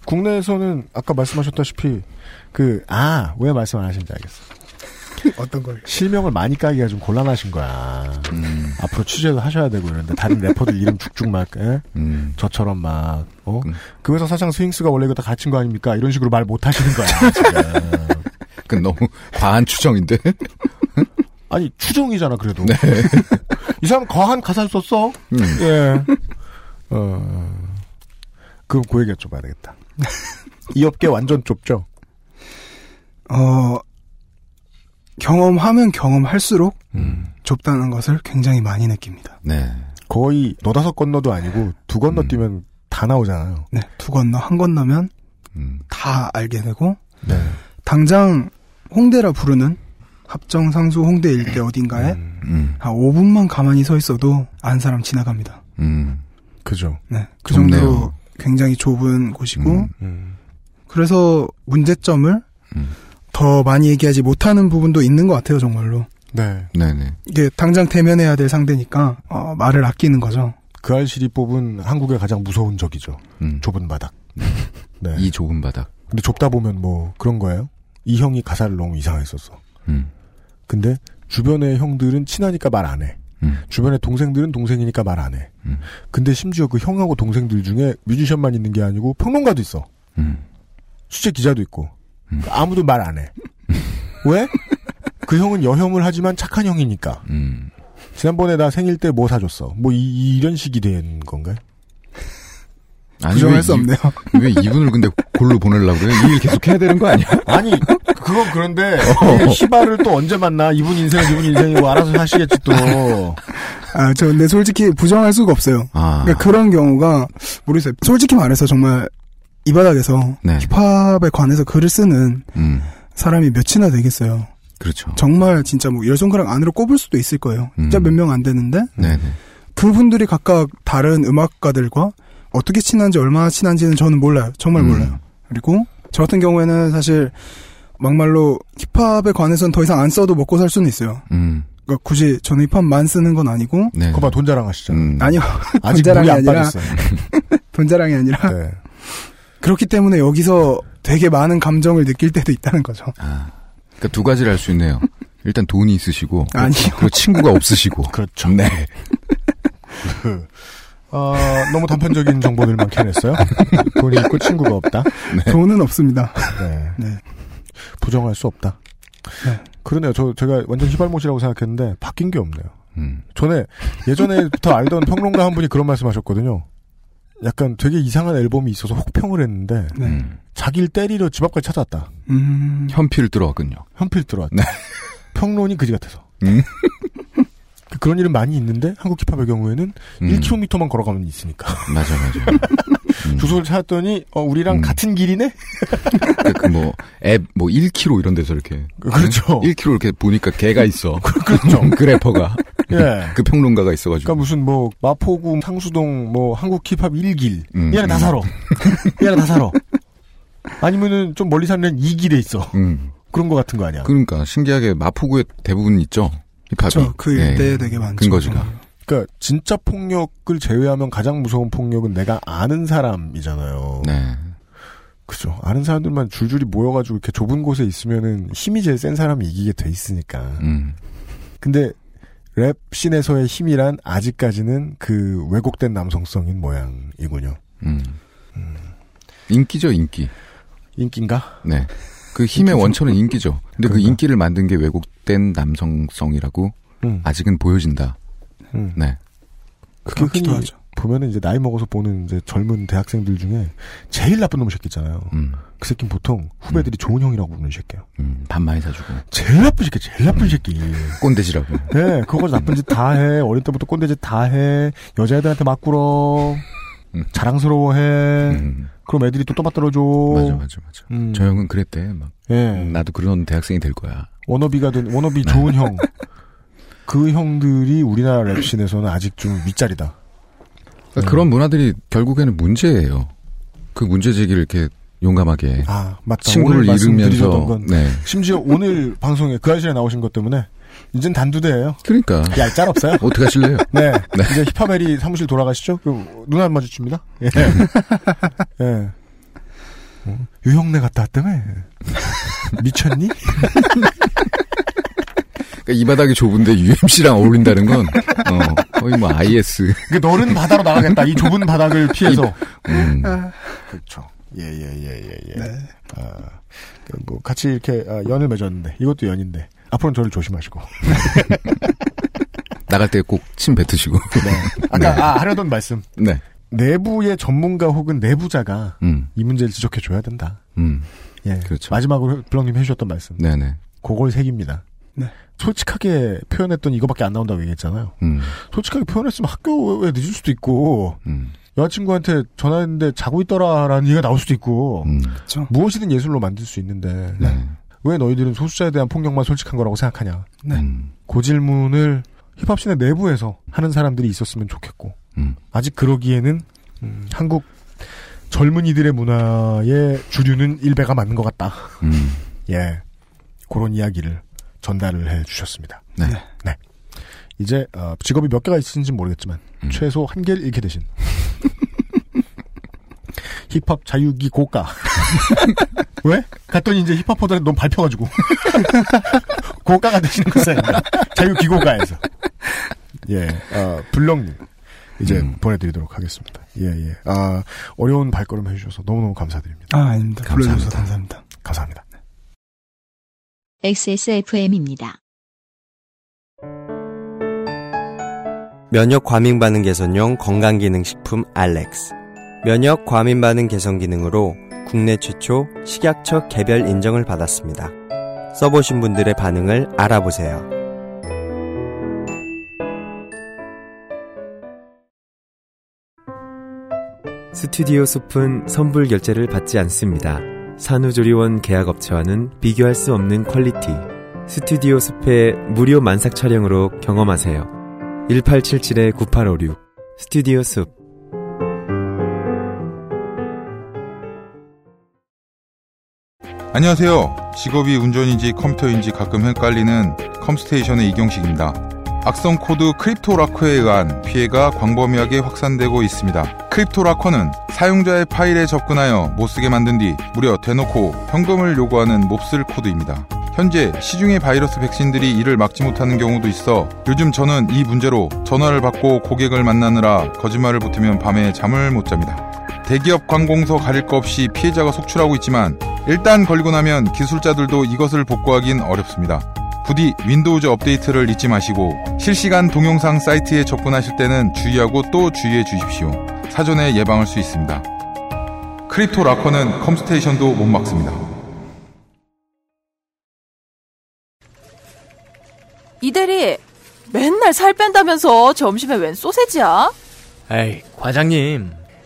국내에서는 아까 말씀하셨다시피, 그, 아, 왜 말씀 안 하신지 알겠어. 어떤 걸? 실명을 많이 까기가 좀 곤란하신 거야. 앞으로 취재도 하셔야 되고 이런데 다른 래퍼들 이름 쭉쭉 막 예? 음. 저처럼 막 어? 그 회사 사장 스윙스가 원래 이거 다 가르친 거 아닙니까? 이런 식으로 말 못 하시는 거야. 그 너무 과한 추정인데. 아니 추정이잖아 그래도. 네. 이 사람 거한 가사를 썼어. 음. 예. 어. 그럼 그 얘기 여쭤봐야 되겠다. 이 업계 완전 좁죠. 어, 경험하면 경험할수록 음. 좁다는 것을 굉장히 많이 느낍니다. 네. 거의 너다섯 건너도 아니고 두 건너뛰면 다 나오잖아요. 네, 두 건너, 한 건너면 음. 다 알게 되고, 네. 당장 홍대라 부르는 합정 상수 홍대 일대 어딘가에 음. 한 5분만 가만히 서 있어도 안 사람 지나갑니다. 음. 그죠. 네, 그. 정도로 굉장히 좁은 곳이고, 음. 음. 그래서 문제점을 음. 더 많이 얘기하지 못하는 부분도 있는 것 같아요, 정말로. 네. 네 네. 이게 당장 대면해야 될 상대니까 어, 말을 아끼는 거죠. 그 알실이 뽑은 한국의 가장 무서운 적이죠. 음. 좁은 바닥. 네. 이 좁은 바닥. 근데 좁다 보면 뭐 그런 거예요. 이 형이 가사를 너무 이상했었어. 음. 근데 주변의 형들은 친하니까 말 안 해. 음. 주변의 동생들은 동생이니까 말 안 해. 음. 근데 심지어 그 형하고 동생들 중에 뮤지션만 있는 게 아니고 평론가도 있어. 음. 취재 기자도 있고. 아무도 말 안 해. 왜? 그 형은 여혐을 하지만 착한 형이니까. 음. 지난번에 나 생일 때 뭐 사줬어? 뭐 이, 이런 식이 된 건가요? 부정할 왜수 이- 없네요. 왜 이분을 근데 골로 보내려고 그래? 이일 계속 해야 되는 거 아니야? 아니, 그건 그런데, 히바를 또 언제 만나? 이분 인생은 이분 인생이고, 알아서 사시겠지, 또. 아, 저 근데 솔직히 부정할 수가 없어요. 아. 그러니까 그런 경우가 모르겠어요. 솔직히 말해서 정말 이 바닥에서 네. 힙합에 관해서 글을 쓰는 음. 사람이 몇이나 되겠어요. 그렇죠. 정말 진짜 뭐 열 손가락 안으로 꼽을 수도 있을 거예요. 진짜 음. 몇명 안 되는데 네네. 그분들이 각각 다른 음악가들과 어떻게 친한지 얼마나 친한지는 저는 몰라요. 정말 음. 몰라요. 그리고 저 같은 경우에는 사실 막말로 힙합에 관해서는 더 이상 안 써도 먹고 살 수는 있어요. 음. 그러니까 굳이 저는 힙합만 쓰는 건 아니고 네. 그거 봐, 돈 자랑하시잖아. 음. 아니요. 아직 돈 자랑이 아니라. 돈 자랑이 아니라 네. 그렇기 때문에 여기서 되게 많은 감정을 느낄 때도 있다는 거죠. 아. 그러니까 두 가지를 알수 있네요. 일단 돈이 있으시고 아니요. 그리고 친구가 없으시고 그렇죠. 네. 어, 너무 단편적인 정보들만 캐냈어요. 돈이 있고 친구가 없다. 돈은 없습니다. 네. 네. 부정할 수 없다. 네. 그러네요. 저 제가 완전 희발못이라고 생각했는데 바뀐 게 없네요. 음. 전에 예전에부터 알던 평론가 한 분이 그런 말씀하셨거든요. 약간 되게 이상한 앨범이 있어서 혹평을 했는데 네. 자기를 때리려 집 앞까지 찾아왔다. 음. 현필 들어왔군요. 현필 들어왔다. 평론이 그지 같아서. 음. 그런 일은 많이 있는데 한국 힙합의 경우에는 음. 1km만 걸어가면 있으니까. 맞아, 맞아. 음. 주소를 찾았더니 어, 우리랑 같은 길이네. 그 뭐, 앱, 뭐, 1km 이런 데서 이렇게. 그렇죠. 1km 이렇게 보니까 개가 있어. 그렇죠. 그 래퍼가. 예. 그 평론가가 있어가지고. 그러니까 무슨 뭐 마포구 상수동 뭐 한국 힙합 1길 음, 이 안에 다 음. 살아. 이 안에 다 살아. 아니면은 좀 멀리 사는 2길에 있어. 음. 그런 거 같은 거 아니야. 그러니까, 신기하게 마포구에 대부분 있죠. 힙합이. 그렇죠. 그 일대에 되게 많죠. 근거지가. 그러니까 진짜 폭력을 제외하면 가장 무서운 폭력은 내가 아는 사람이잖아요. 네. 그죠. 아는 사람들만 줄줄이 모여가지고 이렇게 좁은 곳에 있으면은 힘이 제일 센 사람이 이기게 돼 있으니까. 음. 근데 랩 scene에서의 힘이란 아직까지는 그 왜곡된 남성성인 모양이군요. 음. 인기죠, 인기. 인기인가? 네. 그 힘의 원천은 인기죠. 근데 그 인기를 만든 게 왜곡된 남성성이라고 음. 아직은 보여진다. 음. 네. 그게 흔히 보면은 이제 나이 먹어서 보는 이제 젊은 대학생들 중에 제일 나쁜 놈 새끼 있잖아요. 그 새끼는 보통 후배들이 좋은 형이라고 부르는 새끼예요. 음, 밥 많이 사주고. 제일 나쁜 새끼, 제일 나쁜 새끼. 꼰대지라고. 네, 그거 나쁜 짓 다 해. 어릴 때부터 꼰대 짓 다 해. 여자애들한테 막 굴어. 자랑스러워해. 그럼 애들이 또 떠받 들어줘. 음. 맞아, 맞아, 맞아. 음. 저 형은 그랬대. 막. 예. 나도 그런 대학생이 될 거야. 워너비가 된, 워너비 네. 좋은 형. 그 형들이 우리나라 랩씬에서는 아직 좀 윗자리다. 그러니까 그런 문화들이 결국에는 문제예요. 그 문제 제기를 이렇게 용감하게. 아, 맞다. 친구를 잃으면서. 건 네. 심지어 오늘 방송에 그 아실에 나오신 것 때문에 이젠 단두대예요. 그러니까. 얄짤 없어요. 어떻게 하실래요? 네. 네. 이제 힙합엘이 사무실 돌아가시죠? 그, 눈안 마주칩니다. 예. 예. 어, 유형네 갔다 왔다며? 미쳤니? 그러니까 이 바닥이 좁은데 UMC랑 어울린다는 건, 어, 거의 뭐 IS. 그 너른 바다로 나가겠다. 이 좁은 바닥을 피해서. 음. 그렇죠. 예, 예, 예, 예, 예. 아, 그 뭐, 같이 이렇게, 아, 연을 맺었는데, 이것도 연인데, 앞으로는 저를 조심하시고. 나갈 때 꼭 침 뱉으시고. 네. 아까, 네. 아, 하려던 말씀. 네. 내부의 전문가 혹은 내부자가 음. 이 문제를 지적해 줘야 된다. 음. 예. 그렇죠. 마지막으로 블럭님 해주셨던 말씀. 네네. 그걸 새깁니다. 네. 솔직하게 표현했더니 이거밖에 안 나온다고 얘기했잖아요. 음. 솔직하게 표현했으면 학교에 늦을 수도 있고, 음. 여자친구한테 전화했는데 자고 있더라라는 얘기가 나올 수도 있고, 음. 무엇이든 예술로 만들 수 있는데, 네. 왜 너희들은 소수자에 대한 폭력만 솔직한 거라고 생각하냐. 네. 음. 그 질문을 힙합씬의 내부에서 하는 사람들이 있었으면 좋겠고, 음. 아직 그러기에는, 음, 한국 젊은이들의 문화의 주류는 일배가 맞는 것 같다. 음. 예. 그런 이야기를 전달을 해 주셨습니다. 네. 네. 이제 어, 직업이 몇 개가 있는지 모르겠지만 음. 최소 한 개를 잃게 되신 힙합 자유기 고가 왜? 갔더니 이제 힙합퍼들한테 너무 밟혀가지고 고가가 되시는 것은 자유기 고가에서 예, 어, 블럭님 이제 음. 보내드리도록 하겠습니다. 예, 예. 아, 어려운 발걸음 해주셔서 너무너무 감사드립니다. 아, 아닙니다. 불러주셔서 감사합니다. 감사합니다. XSFM입니다. 면역 과민 반응 개선용 건강기능식품 알렉스. 면역 과민 반응 개선 기능으로 국내 최초 식약처 개별 인정을 받았습니다. 써보신 분들의 반응을 알아보세요. 스튜디오 숲은 선불 결제를 받지 않습니다. 산후조리원 계약업체와는 비교할 수 없는 quality. 스튜디오 숲의 무료 만삭 촬영으로 경험하세요. 1877-9856 스튜디오 숲 안녕하세요. 직업이 운전인지 컴퓨터인지 가끔 헷갈리는 컴스테이션의 이경식입니다. 악성 코드 크립토라커에 의한 피해가 광범위하게 확산되고 있습니다. 크립토라커는 사용자의 파일에 접근하여 못쓰게 만든 뒤 무려 대놓고 현금을 요구하는 몹쓸 코드입니다. 현재 시중의 바이러스 백신들이 이를 막지 못하는 경우도 있어 요즘 저는 이 문제로 전화를 받고 고객을 만나느라 거짓말을 보태면 밤에 잠을 못 잡니다. 대기업 관공서 가릴 거 없이 피해자가 속출하고 있지만 일단 걸리고 나면 기술자들도 이것을 복구하긴 어렵습니다. 부디 윈도우즈 업데이트를 잊지 마시고 실시간 동영상 사이트에 접근하실 때는 주의하고 또 주의해 주십시오. 사전에 예방할 수 있습니다. 크립토 라커는 컴스테이션도 못 막습니다. 이대리, 맨날 살 뺀다면서 점심에 웬 소세지야? 에이, 과장님.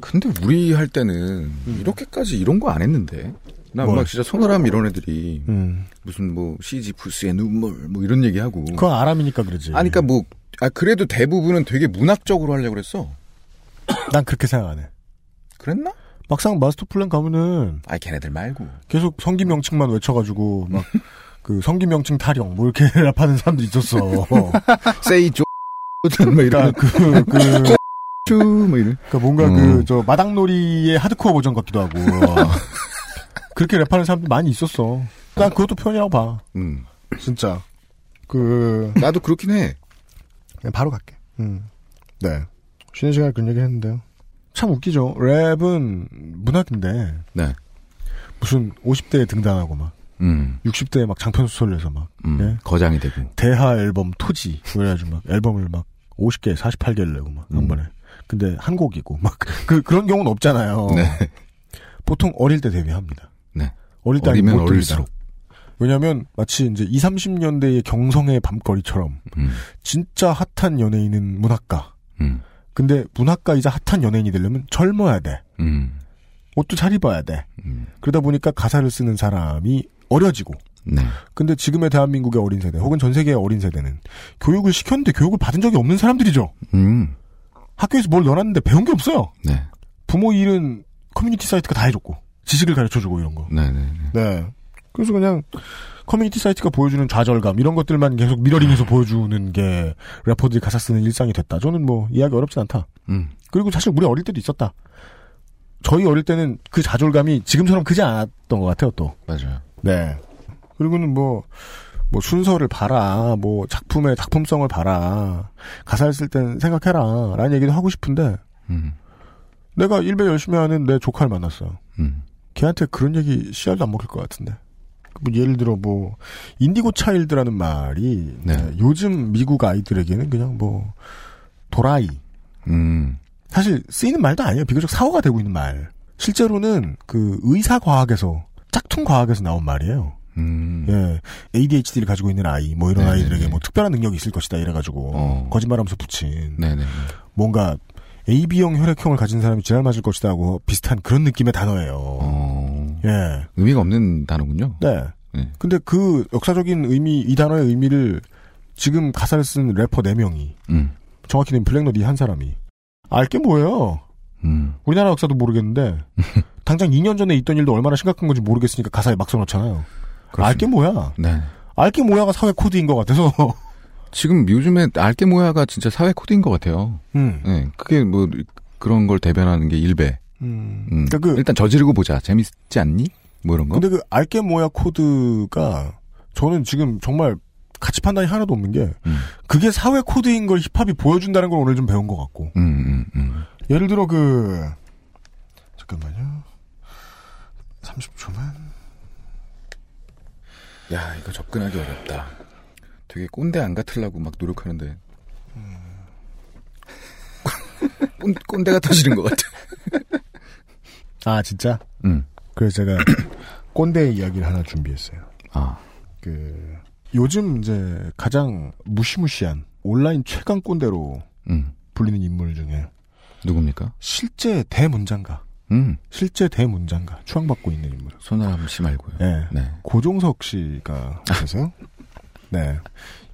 근데 우리 할 때는 이렇게까지 이런 거 안 했는데. 나 뭘? 막 진짜 손아람 이런 애들이 음. 무슨 뭐 시지푸스의 눈물 뭐 이런 얘기하고. 그건 아람이니까 그러지. 아니 그러니까 뭐 아, 그래도 대부분은 되게 문학적으로 하려고 그랬어. 난 그렇게 생각 안 해. 그랬나? 막상 마스터 플랜 가면은 아 걔네들 말고 계속 성기 명칭만 외쳐가지고 막 그 성기 명칭 타령 뭐 이렇게 랩하는 사람도 있었어. say 쪼뭐 이런 그그 쭈뭐 이런. 그러니까 뭔가 음. 그저 마당놀이의 하드코어 버전 같기도 하고 그렇게 랩하는 사람도 많이 있었어. 난 그것도 표현이라고 봐. 음. 진짜 그 나도 그렇긴 해. 그냥 바로 갈게. 음. 네. 쉬는 시간에 그런 얘기 했는데요. 참 웃기죠. 랩은 문학인데 네. 무슨 50대에 등단하고 막 음. 60대에 막 장편 소설 내서 막 음. 예? 거장이 되고. 대하 앨범 토지 그래가지고 막 앨범을 막 50개 48개를 내고 막 한 번에 근데 한 곡이고 막 그 그런 경우는 없잖아요. 네. 보통 어릴 때 데뷔합니다. 네. 어릴 때 어리면 아니면 못 어릴수록. 왜냐하면 마치 이제 20, 30년대의 경성의 밤거리처럼 음. 진짜 핫한 연예인은 문학가. 음. 근데 문학가이자 핫한 연예인이 되려면 젊어야 돼. 음. 옷도 잘 입어야 돼. 그러다 보니까 가사를 쓰는 사람이 어려지고. 네. 근데 지금의 대한민국의 어린 세대 혹은 전 세계의 어린 세대는 교육을 시켰는데 교육을 받은 적이 없는 사람들이죠. 음. 학교에서 뭘 넣어놨는데 배운 게 없어요. 네. 부모 일은 커뮤니티 사이트가 다 해줬고 지식을 가르쳐주고 이런 거. 네네. 네. 그래서 그냥 커뮤니티 사이트가 보여주는 좌절감 이런 것들만 계속 mirroring해서 보여주는 게 래퍼들이 가사 쓰는 일상이 됐다. 저는 뭐 이해하기 어렵진 않다. 음. 그리고 사실 우리 어릴 때도 있었다. 저희 어릴 때는 그 좌절감이 지금처럼 크지 않았던 것 같아요. 또. 맞아요. 네. 그리고는 뭐, 뭐 순서를 봐라, 뭐 작품의 작품성을 봐라, 가사를 쓸 땐 생각해라, 라는 얘기도 하고 싶은데, 음. 내가 일베 열심히 하는 내 조카를 만났어요. 음. 걔한테 그런 얘기 씨알도 안 먹힐 것 같은데. 뭐 예를 들어 뭐 indigo child라는 말이 네. 네, 요즘 미국 아이들에게는 그냥 뭐 도라이. 음. 사실 쓰이는 말도 아니에요. 비교적 사어가 되고 있는 말. 실제로는 그 의사 과학에서 짝퉁 과학에서 나온 말이에요. 음. 예, ADHD를 가지고 있는 아이, 뭐 이런 네네네. 아이들에게 뭐 특별한 능력이 있을 것이다 이래가지고 어. 거짓말하면서 붙인 네네. 뭔가 AB형 혈액형을 가진 사람이 지랄 맞을 것이다 하고 비슷한 그런 느낌의 단어예요. 어. 예. 의미가 없는 단어군요. 네. 네. 근데 그 역사적인 의미, 이 단어의 의미를 지금 가사를 쓴 래퍼 4명이, 음. 정확히는 블랙넛이 한 사람이, 알 게 뭐예요? 음. 우리나라 역사도 모르겠는데, 당장 2년 전에 있던 일도 얼마나 심각한 건지 모르겠으니까 가사에 막 써 놓잖아요. 알게 뭐야? 네. 알게 뭐야가 사회 코드인 것 같아서. 지금 요즘에 알게 뭐야가 진짜 사회 코드인 것 같아요. 음. 네. 그게 뭐 그런 걸 대변하는 게 일배. 음. 음. 그러니까 그- 일단 저지르고 보자. 재밌지 않니? 뭐 이런 거. 근데 그 알게 뭐야 코드가, 저는 지금 정말 가치 판단이 하나도 없는 게, 음. 그게 사회 코드인 걸 힙합이 보여준다는 걸 오늘 좀 배운 것 같고. 음, 음, 음. 예를 들어 그 잠깐만요. 30초만. 야, 이거 접근하기 어렵다. 되게 꼰대 안 같으려고 막 노력하는데. 꼰, 꼰대가 터지는 것 같아. 아 진짜? 음. 그래서 제가 꼰대 이야기를 하나 준비했어요. 아. 그 요즘 이제 가장 무시무시한 온라인 최강 꼰대로 음. 불리는 인물 중에 누굽니까? 실제 대문장가. 음. 실제 대문장가 추앙받고 있는 인물. 손아람 씨 말고요. 네. 네. 고종석 씨가 계세요. 네.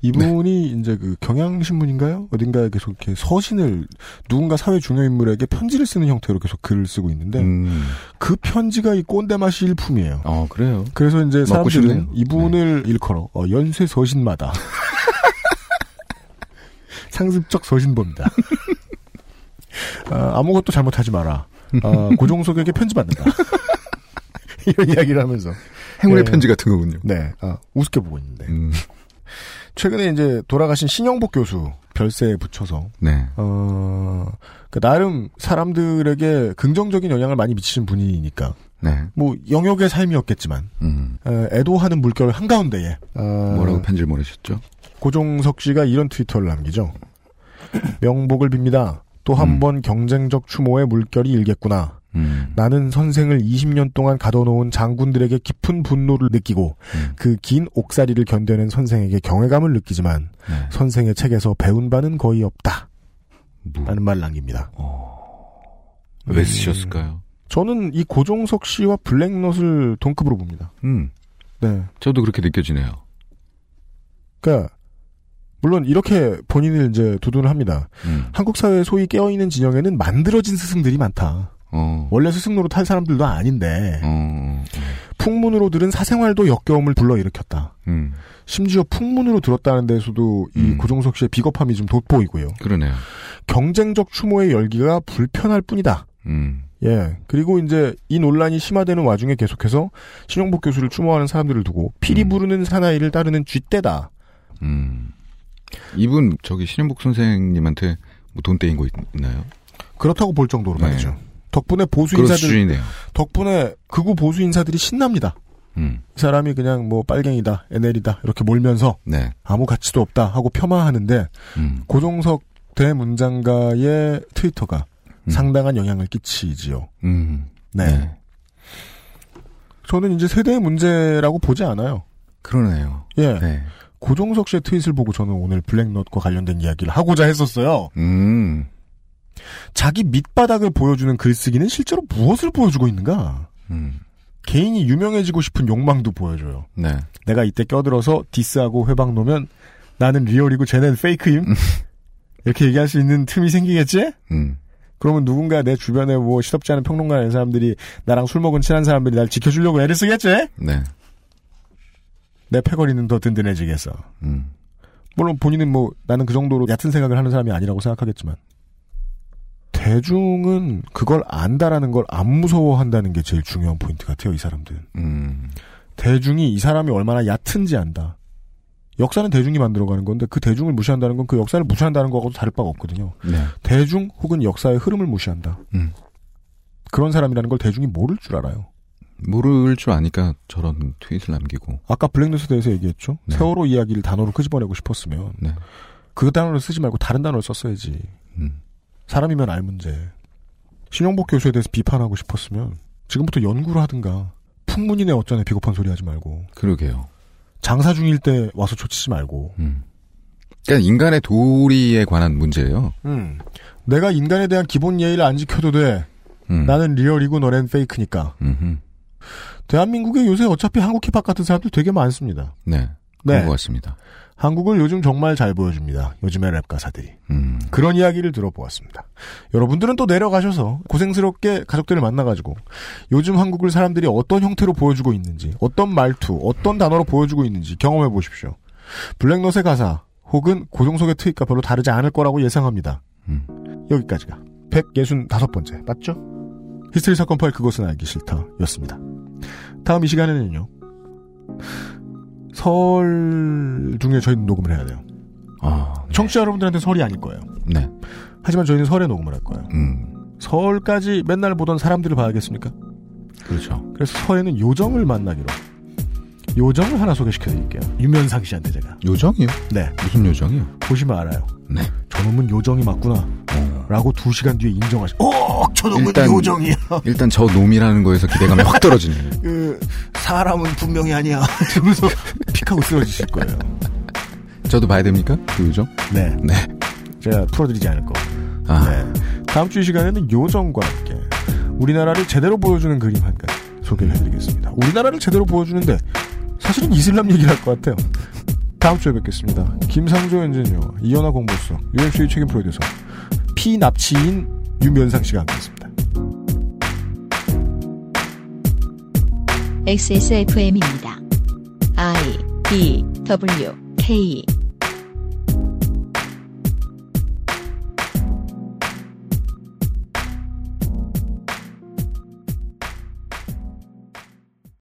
이분이 이제 그 경향신문인가요? 어딘가에 계속 이렇게 서신을 누군가 사회 중요 인물에게 편지를 쓰는 형태로 계속 글을 쓰고 있는데 음. 그 편지가 이 꼰대 맛이 일품이에요. 어, 그래요. 그래서 이제 사람들은 싶네요. 이분을 일컬어 어, 연쇄 서신마다 상습적 서신봅니다. 아, 아무것도 잘못하지 마라. 아, 고종석에게 편지 받는다. 이런 이야기를 하면서 행운의 예. 편지 같은 거군요. 네, 아, 우습게 보고 있는데 음. 최근에 이제 돌아가신 신영복 교수 별세에 붙여서 네. 어, 그 나름 사람들에게 긍정적인 영향을 많이 미치신 분이니까 네. 뭐 영역의 삶이었겠지만 음. 에, 애도하는 물결 한가운데에 어, 뭐라고 편지를 보내셨죠? 고종석 씨가 이런 트위터를 남기죠. 명복을 빕니다. 또 한번 경쟁적 추모의 물결이 일겠구나. 음. 나는 선생을 20년 동안 가둬놓은 장군들에게 깊은 분노를 느끼고 그긴 옥살이를 견뎌낸 선생에게 경외감을 느끼지만 선생의 책에서 배운 바는 거의 없다. 라는 말을 남깁니다. 왜 쓰셨을까요? 저는 이 고종석 씨와 블랙넛을 동급으로 봅니다. 음. 네. 저도 그렇게 느껴지네요. 그러니까 물론 이렇게 본인을 이제 두둔을 합니다. 음. 한국 사회에 소위 깨어 있는 진영에는 만들어진 스승들이 많다. 어. 원래 스승으로 탈 사람들도 아닌데 어. 풍문으로 들은 사생활도 역겨움을 불러일으켰다. 음. 심지어 풍문으로 들었다는 데서도 이 고종석 씨의 비겁함이 좀 돋보이고요. 그러네요. 경쟁적 추모의 열기가 불편할 뿐이다. 음. 예. 그리고 이제 이 논란이 심화되는 와중에 계속해서 신용복 교수를 추모하는 사람들을 두고 피리 부르는 사나이를 따르는 쥐떼다. 음. 이분 저기 신현복 선생님한테 뭐 돈 떼인 거 있, 나요 그렇다고 볼 정도로 네. 말이죠. 덕분에 보수 인사들 수준이네요. 덕분에 극우 보수 인사들이 신납니다. 음. 이 사람이 그냥 뭐 빨갱이다, NL이다 이렇게 몰면서 네. 아무 가치도 없다 하고 폄하하는데 음. 고종석 대문장가의 트위터가 상당한 영향을 끼치지요. 음. 네. 저는 이제 세대의 문제라고 보지 않아요. 그러네요. 예. 네. 고종석 씨의 트윗을 보고 저는 오늘 블랙넛과 관련된 이야기를 하고자 했었어요. 음. 자기 밑바닥을 보여주는 글쓰기는 실제로 무엇을 보여주고 있는가? 음. 개인이 유명해지고 싶은 욕망도 보여줘요. 네. 내가 이때 껴들어서 디스하고 훼방 놓으면 나는 real이고 쟤는 fake임? 이렇게 얘기할 수 있는 틈이 생기겠지? 음. 그러면 누군가 내 주변에 뭐 시덥지 않은 평론가 이런 사람들이 나랑 술 먹은 친한 사람들이 날 지켜주려고 애를 쓰겠지? 네. 내 패거리는 더 든든해지겠어. 음. 물론 본인은 뭐 나는 그 정도로 얕은 생각을 하는 사람이 아니라고 생각하겠지만 대중은 그걸 안다라는 걸 안 무서워한다는 게 제일 중요한 포인트 같아요. 이 사람들은. 음. 대중이 이 사람이 얼마나 얕은지 안다. 역사는 대중이 만들어가는 건데 그 대중을 무시한다는 건 그 역사를 무시한다는 거하고도 다를 바가 없거든요. 네. 대중 혹은 역사의 흐름을 무시한다. 음. 그런 사람이라는 걸 대중이 모를 줄 알아요. 모를 줄 아니까 저런 트윗을 남기고. 아까 블랙뉴스에 대해서 얘기했죠. 네. 세월호 이야기를 단어로 끄집어내고 싶었으면 네. 그 단어를 쓰지 말고 다른 단어를 썼어야지. 음. 사람이면 알 문제. 신영복 교수에 대해서 비판하고 싶었으면 지금부터 연구를 하든가 풍문이네 어쩌네 비겁한 소리 하지 말고 그러게요. 장사 중일 때 와서 초치지 말고 음. 그러니까 인간의 도리에 관한 문제예요. 음. 내가 인간에 대한 기본 예의를 안 지켜도 돼. 음. 나는 리얼이고 너넨 페이크니까. 음흠. 대한민국에 요새 어차피 한국 힙합 같은 사람들 되게 많습니다. 네. 네. 그런 것 같습니다. 한국을 요즘 정말 잘 보여줍니다. 요즘의 랩 가사들이. 음. 그런 이야기를 들어보았습니다. 여러분들은 또 내려가셔서 고생스럽게 가족들을 만나가지고 요즘 한국을 사람들이 어떤 형태로 보여주고 있는지, 어떤 말투, 어떤 단어로 보여주고 있는지 경험해 보십시오. 블랙넛의 가사 혹은 고종석의 트윗과 별로 다르지 않을 거라고 예상합니다. 음. 여기까지가 165번째 맞죠? 히스테리 사건 파일 그것은 알기 싫다 였습니다. 다음 이 시간에는요. 설 중에 저희는 녹음을 해야 돼요. 아, 청취자 여러분들한테 설이 아닐 거예요. 네. 하지만 저희는 설에 녹음을 할 거예요. 음. 설까지 맨날 보던 사람들을 봐야겠습니까? 그렇죠. 그래서 설에는 요정을 만나기로. 요정을 하나 소개시켜 드릴게요. 유면상 씨한테 제가. 요정이요? 네. 무슨 요정이요? 보시면 알아요. 네. 저놈은 요정이 맞구나. 라고 두 시간 뒤에 인정하시, 어, 저놈은 일단 요정이야. 일단 저 놈이라는 거에서 기대감이 확 떨어지네요. 그, 사람은 분명히 아니야. 이러면서 픽하고 쓰러지실 거예요. 저도 봐야 됩니까? 그 요정? 네. 네. 제가 풀어드리지 않을 거. 아. 네. 다음 주 이 시간에는 요정과 함께 우리나라를 제대로 보여주는 그림 한 가지 소개를 해드리겠습니다. 우리나라를 제대로 보여주는데 사실은 이슬람 얘기를 할 것 같아요. 다음 주에 뵙겠습니다. 김상조 엔지니어, 이현아 공보수석, UMC의 책임 프로듀서, 피납치인 유면상 씨가 함께했습니다. XSFM입니다. I D W K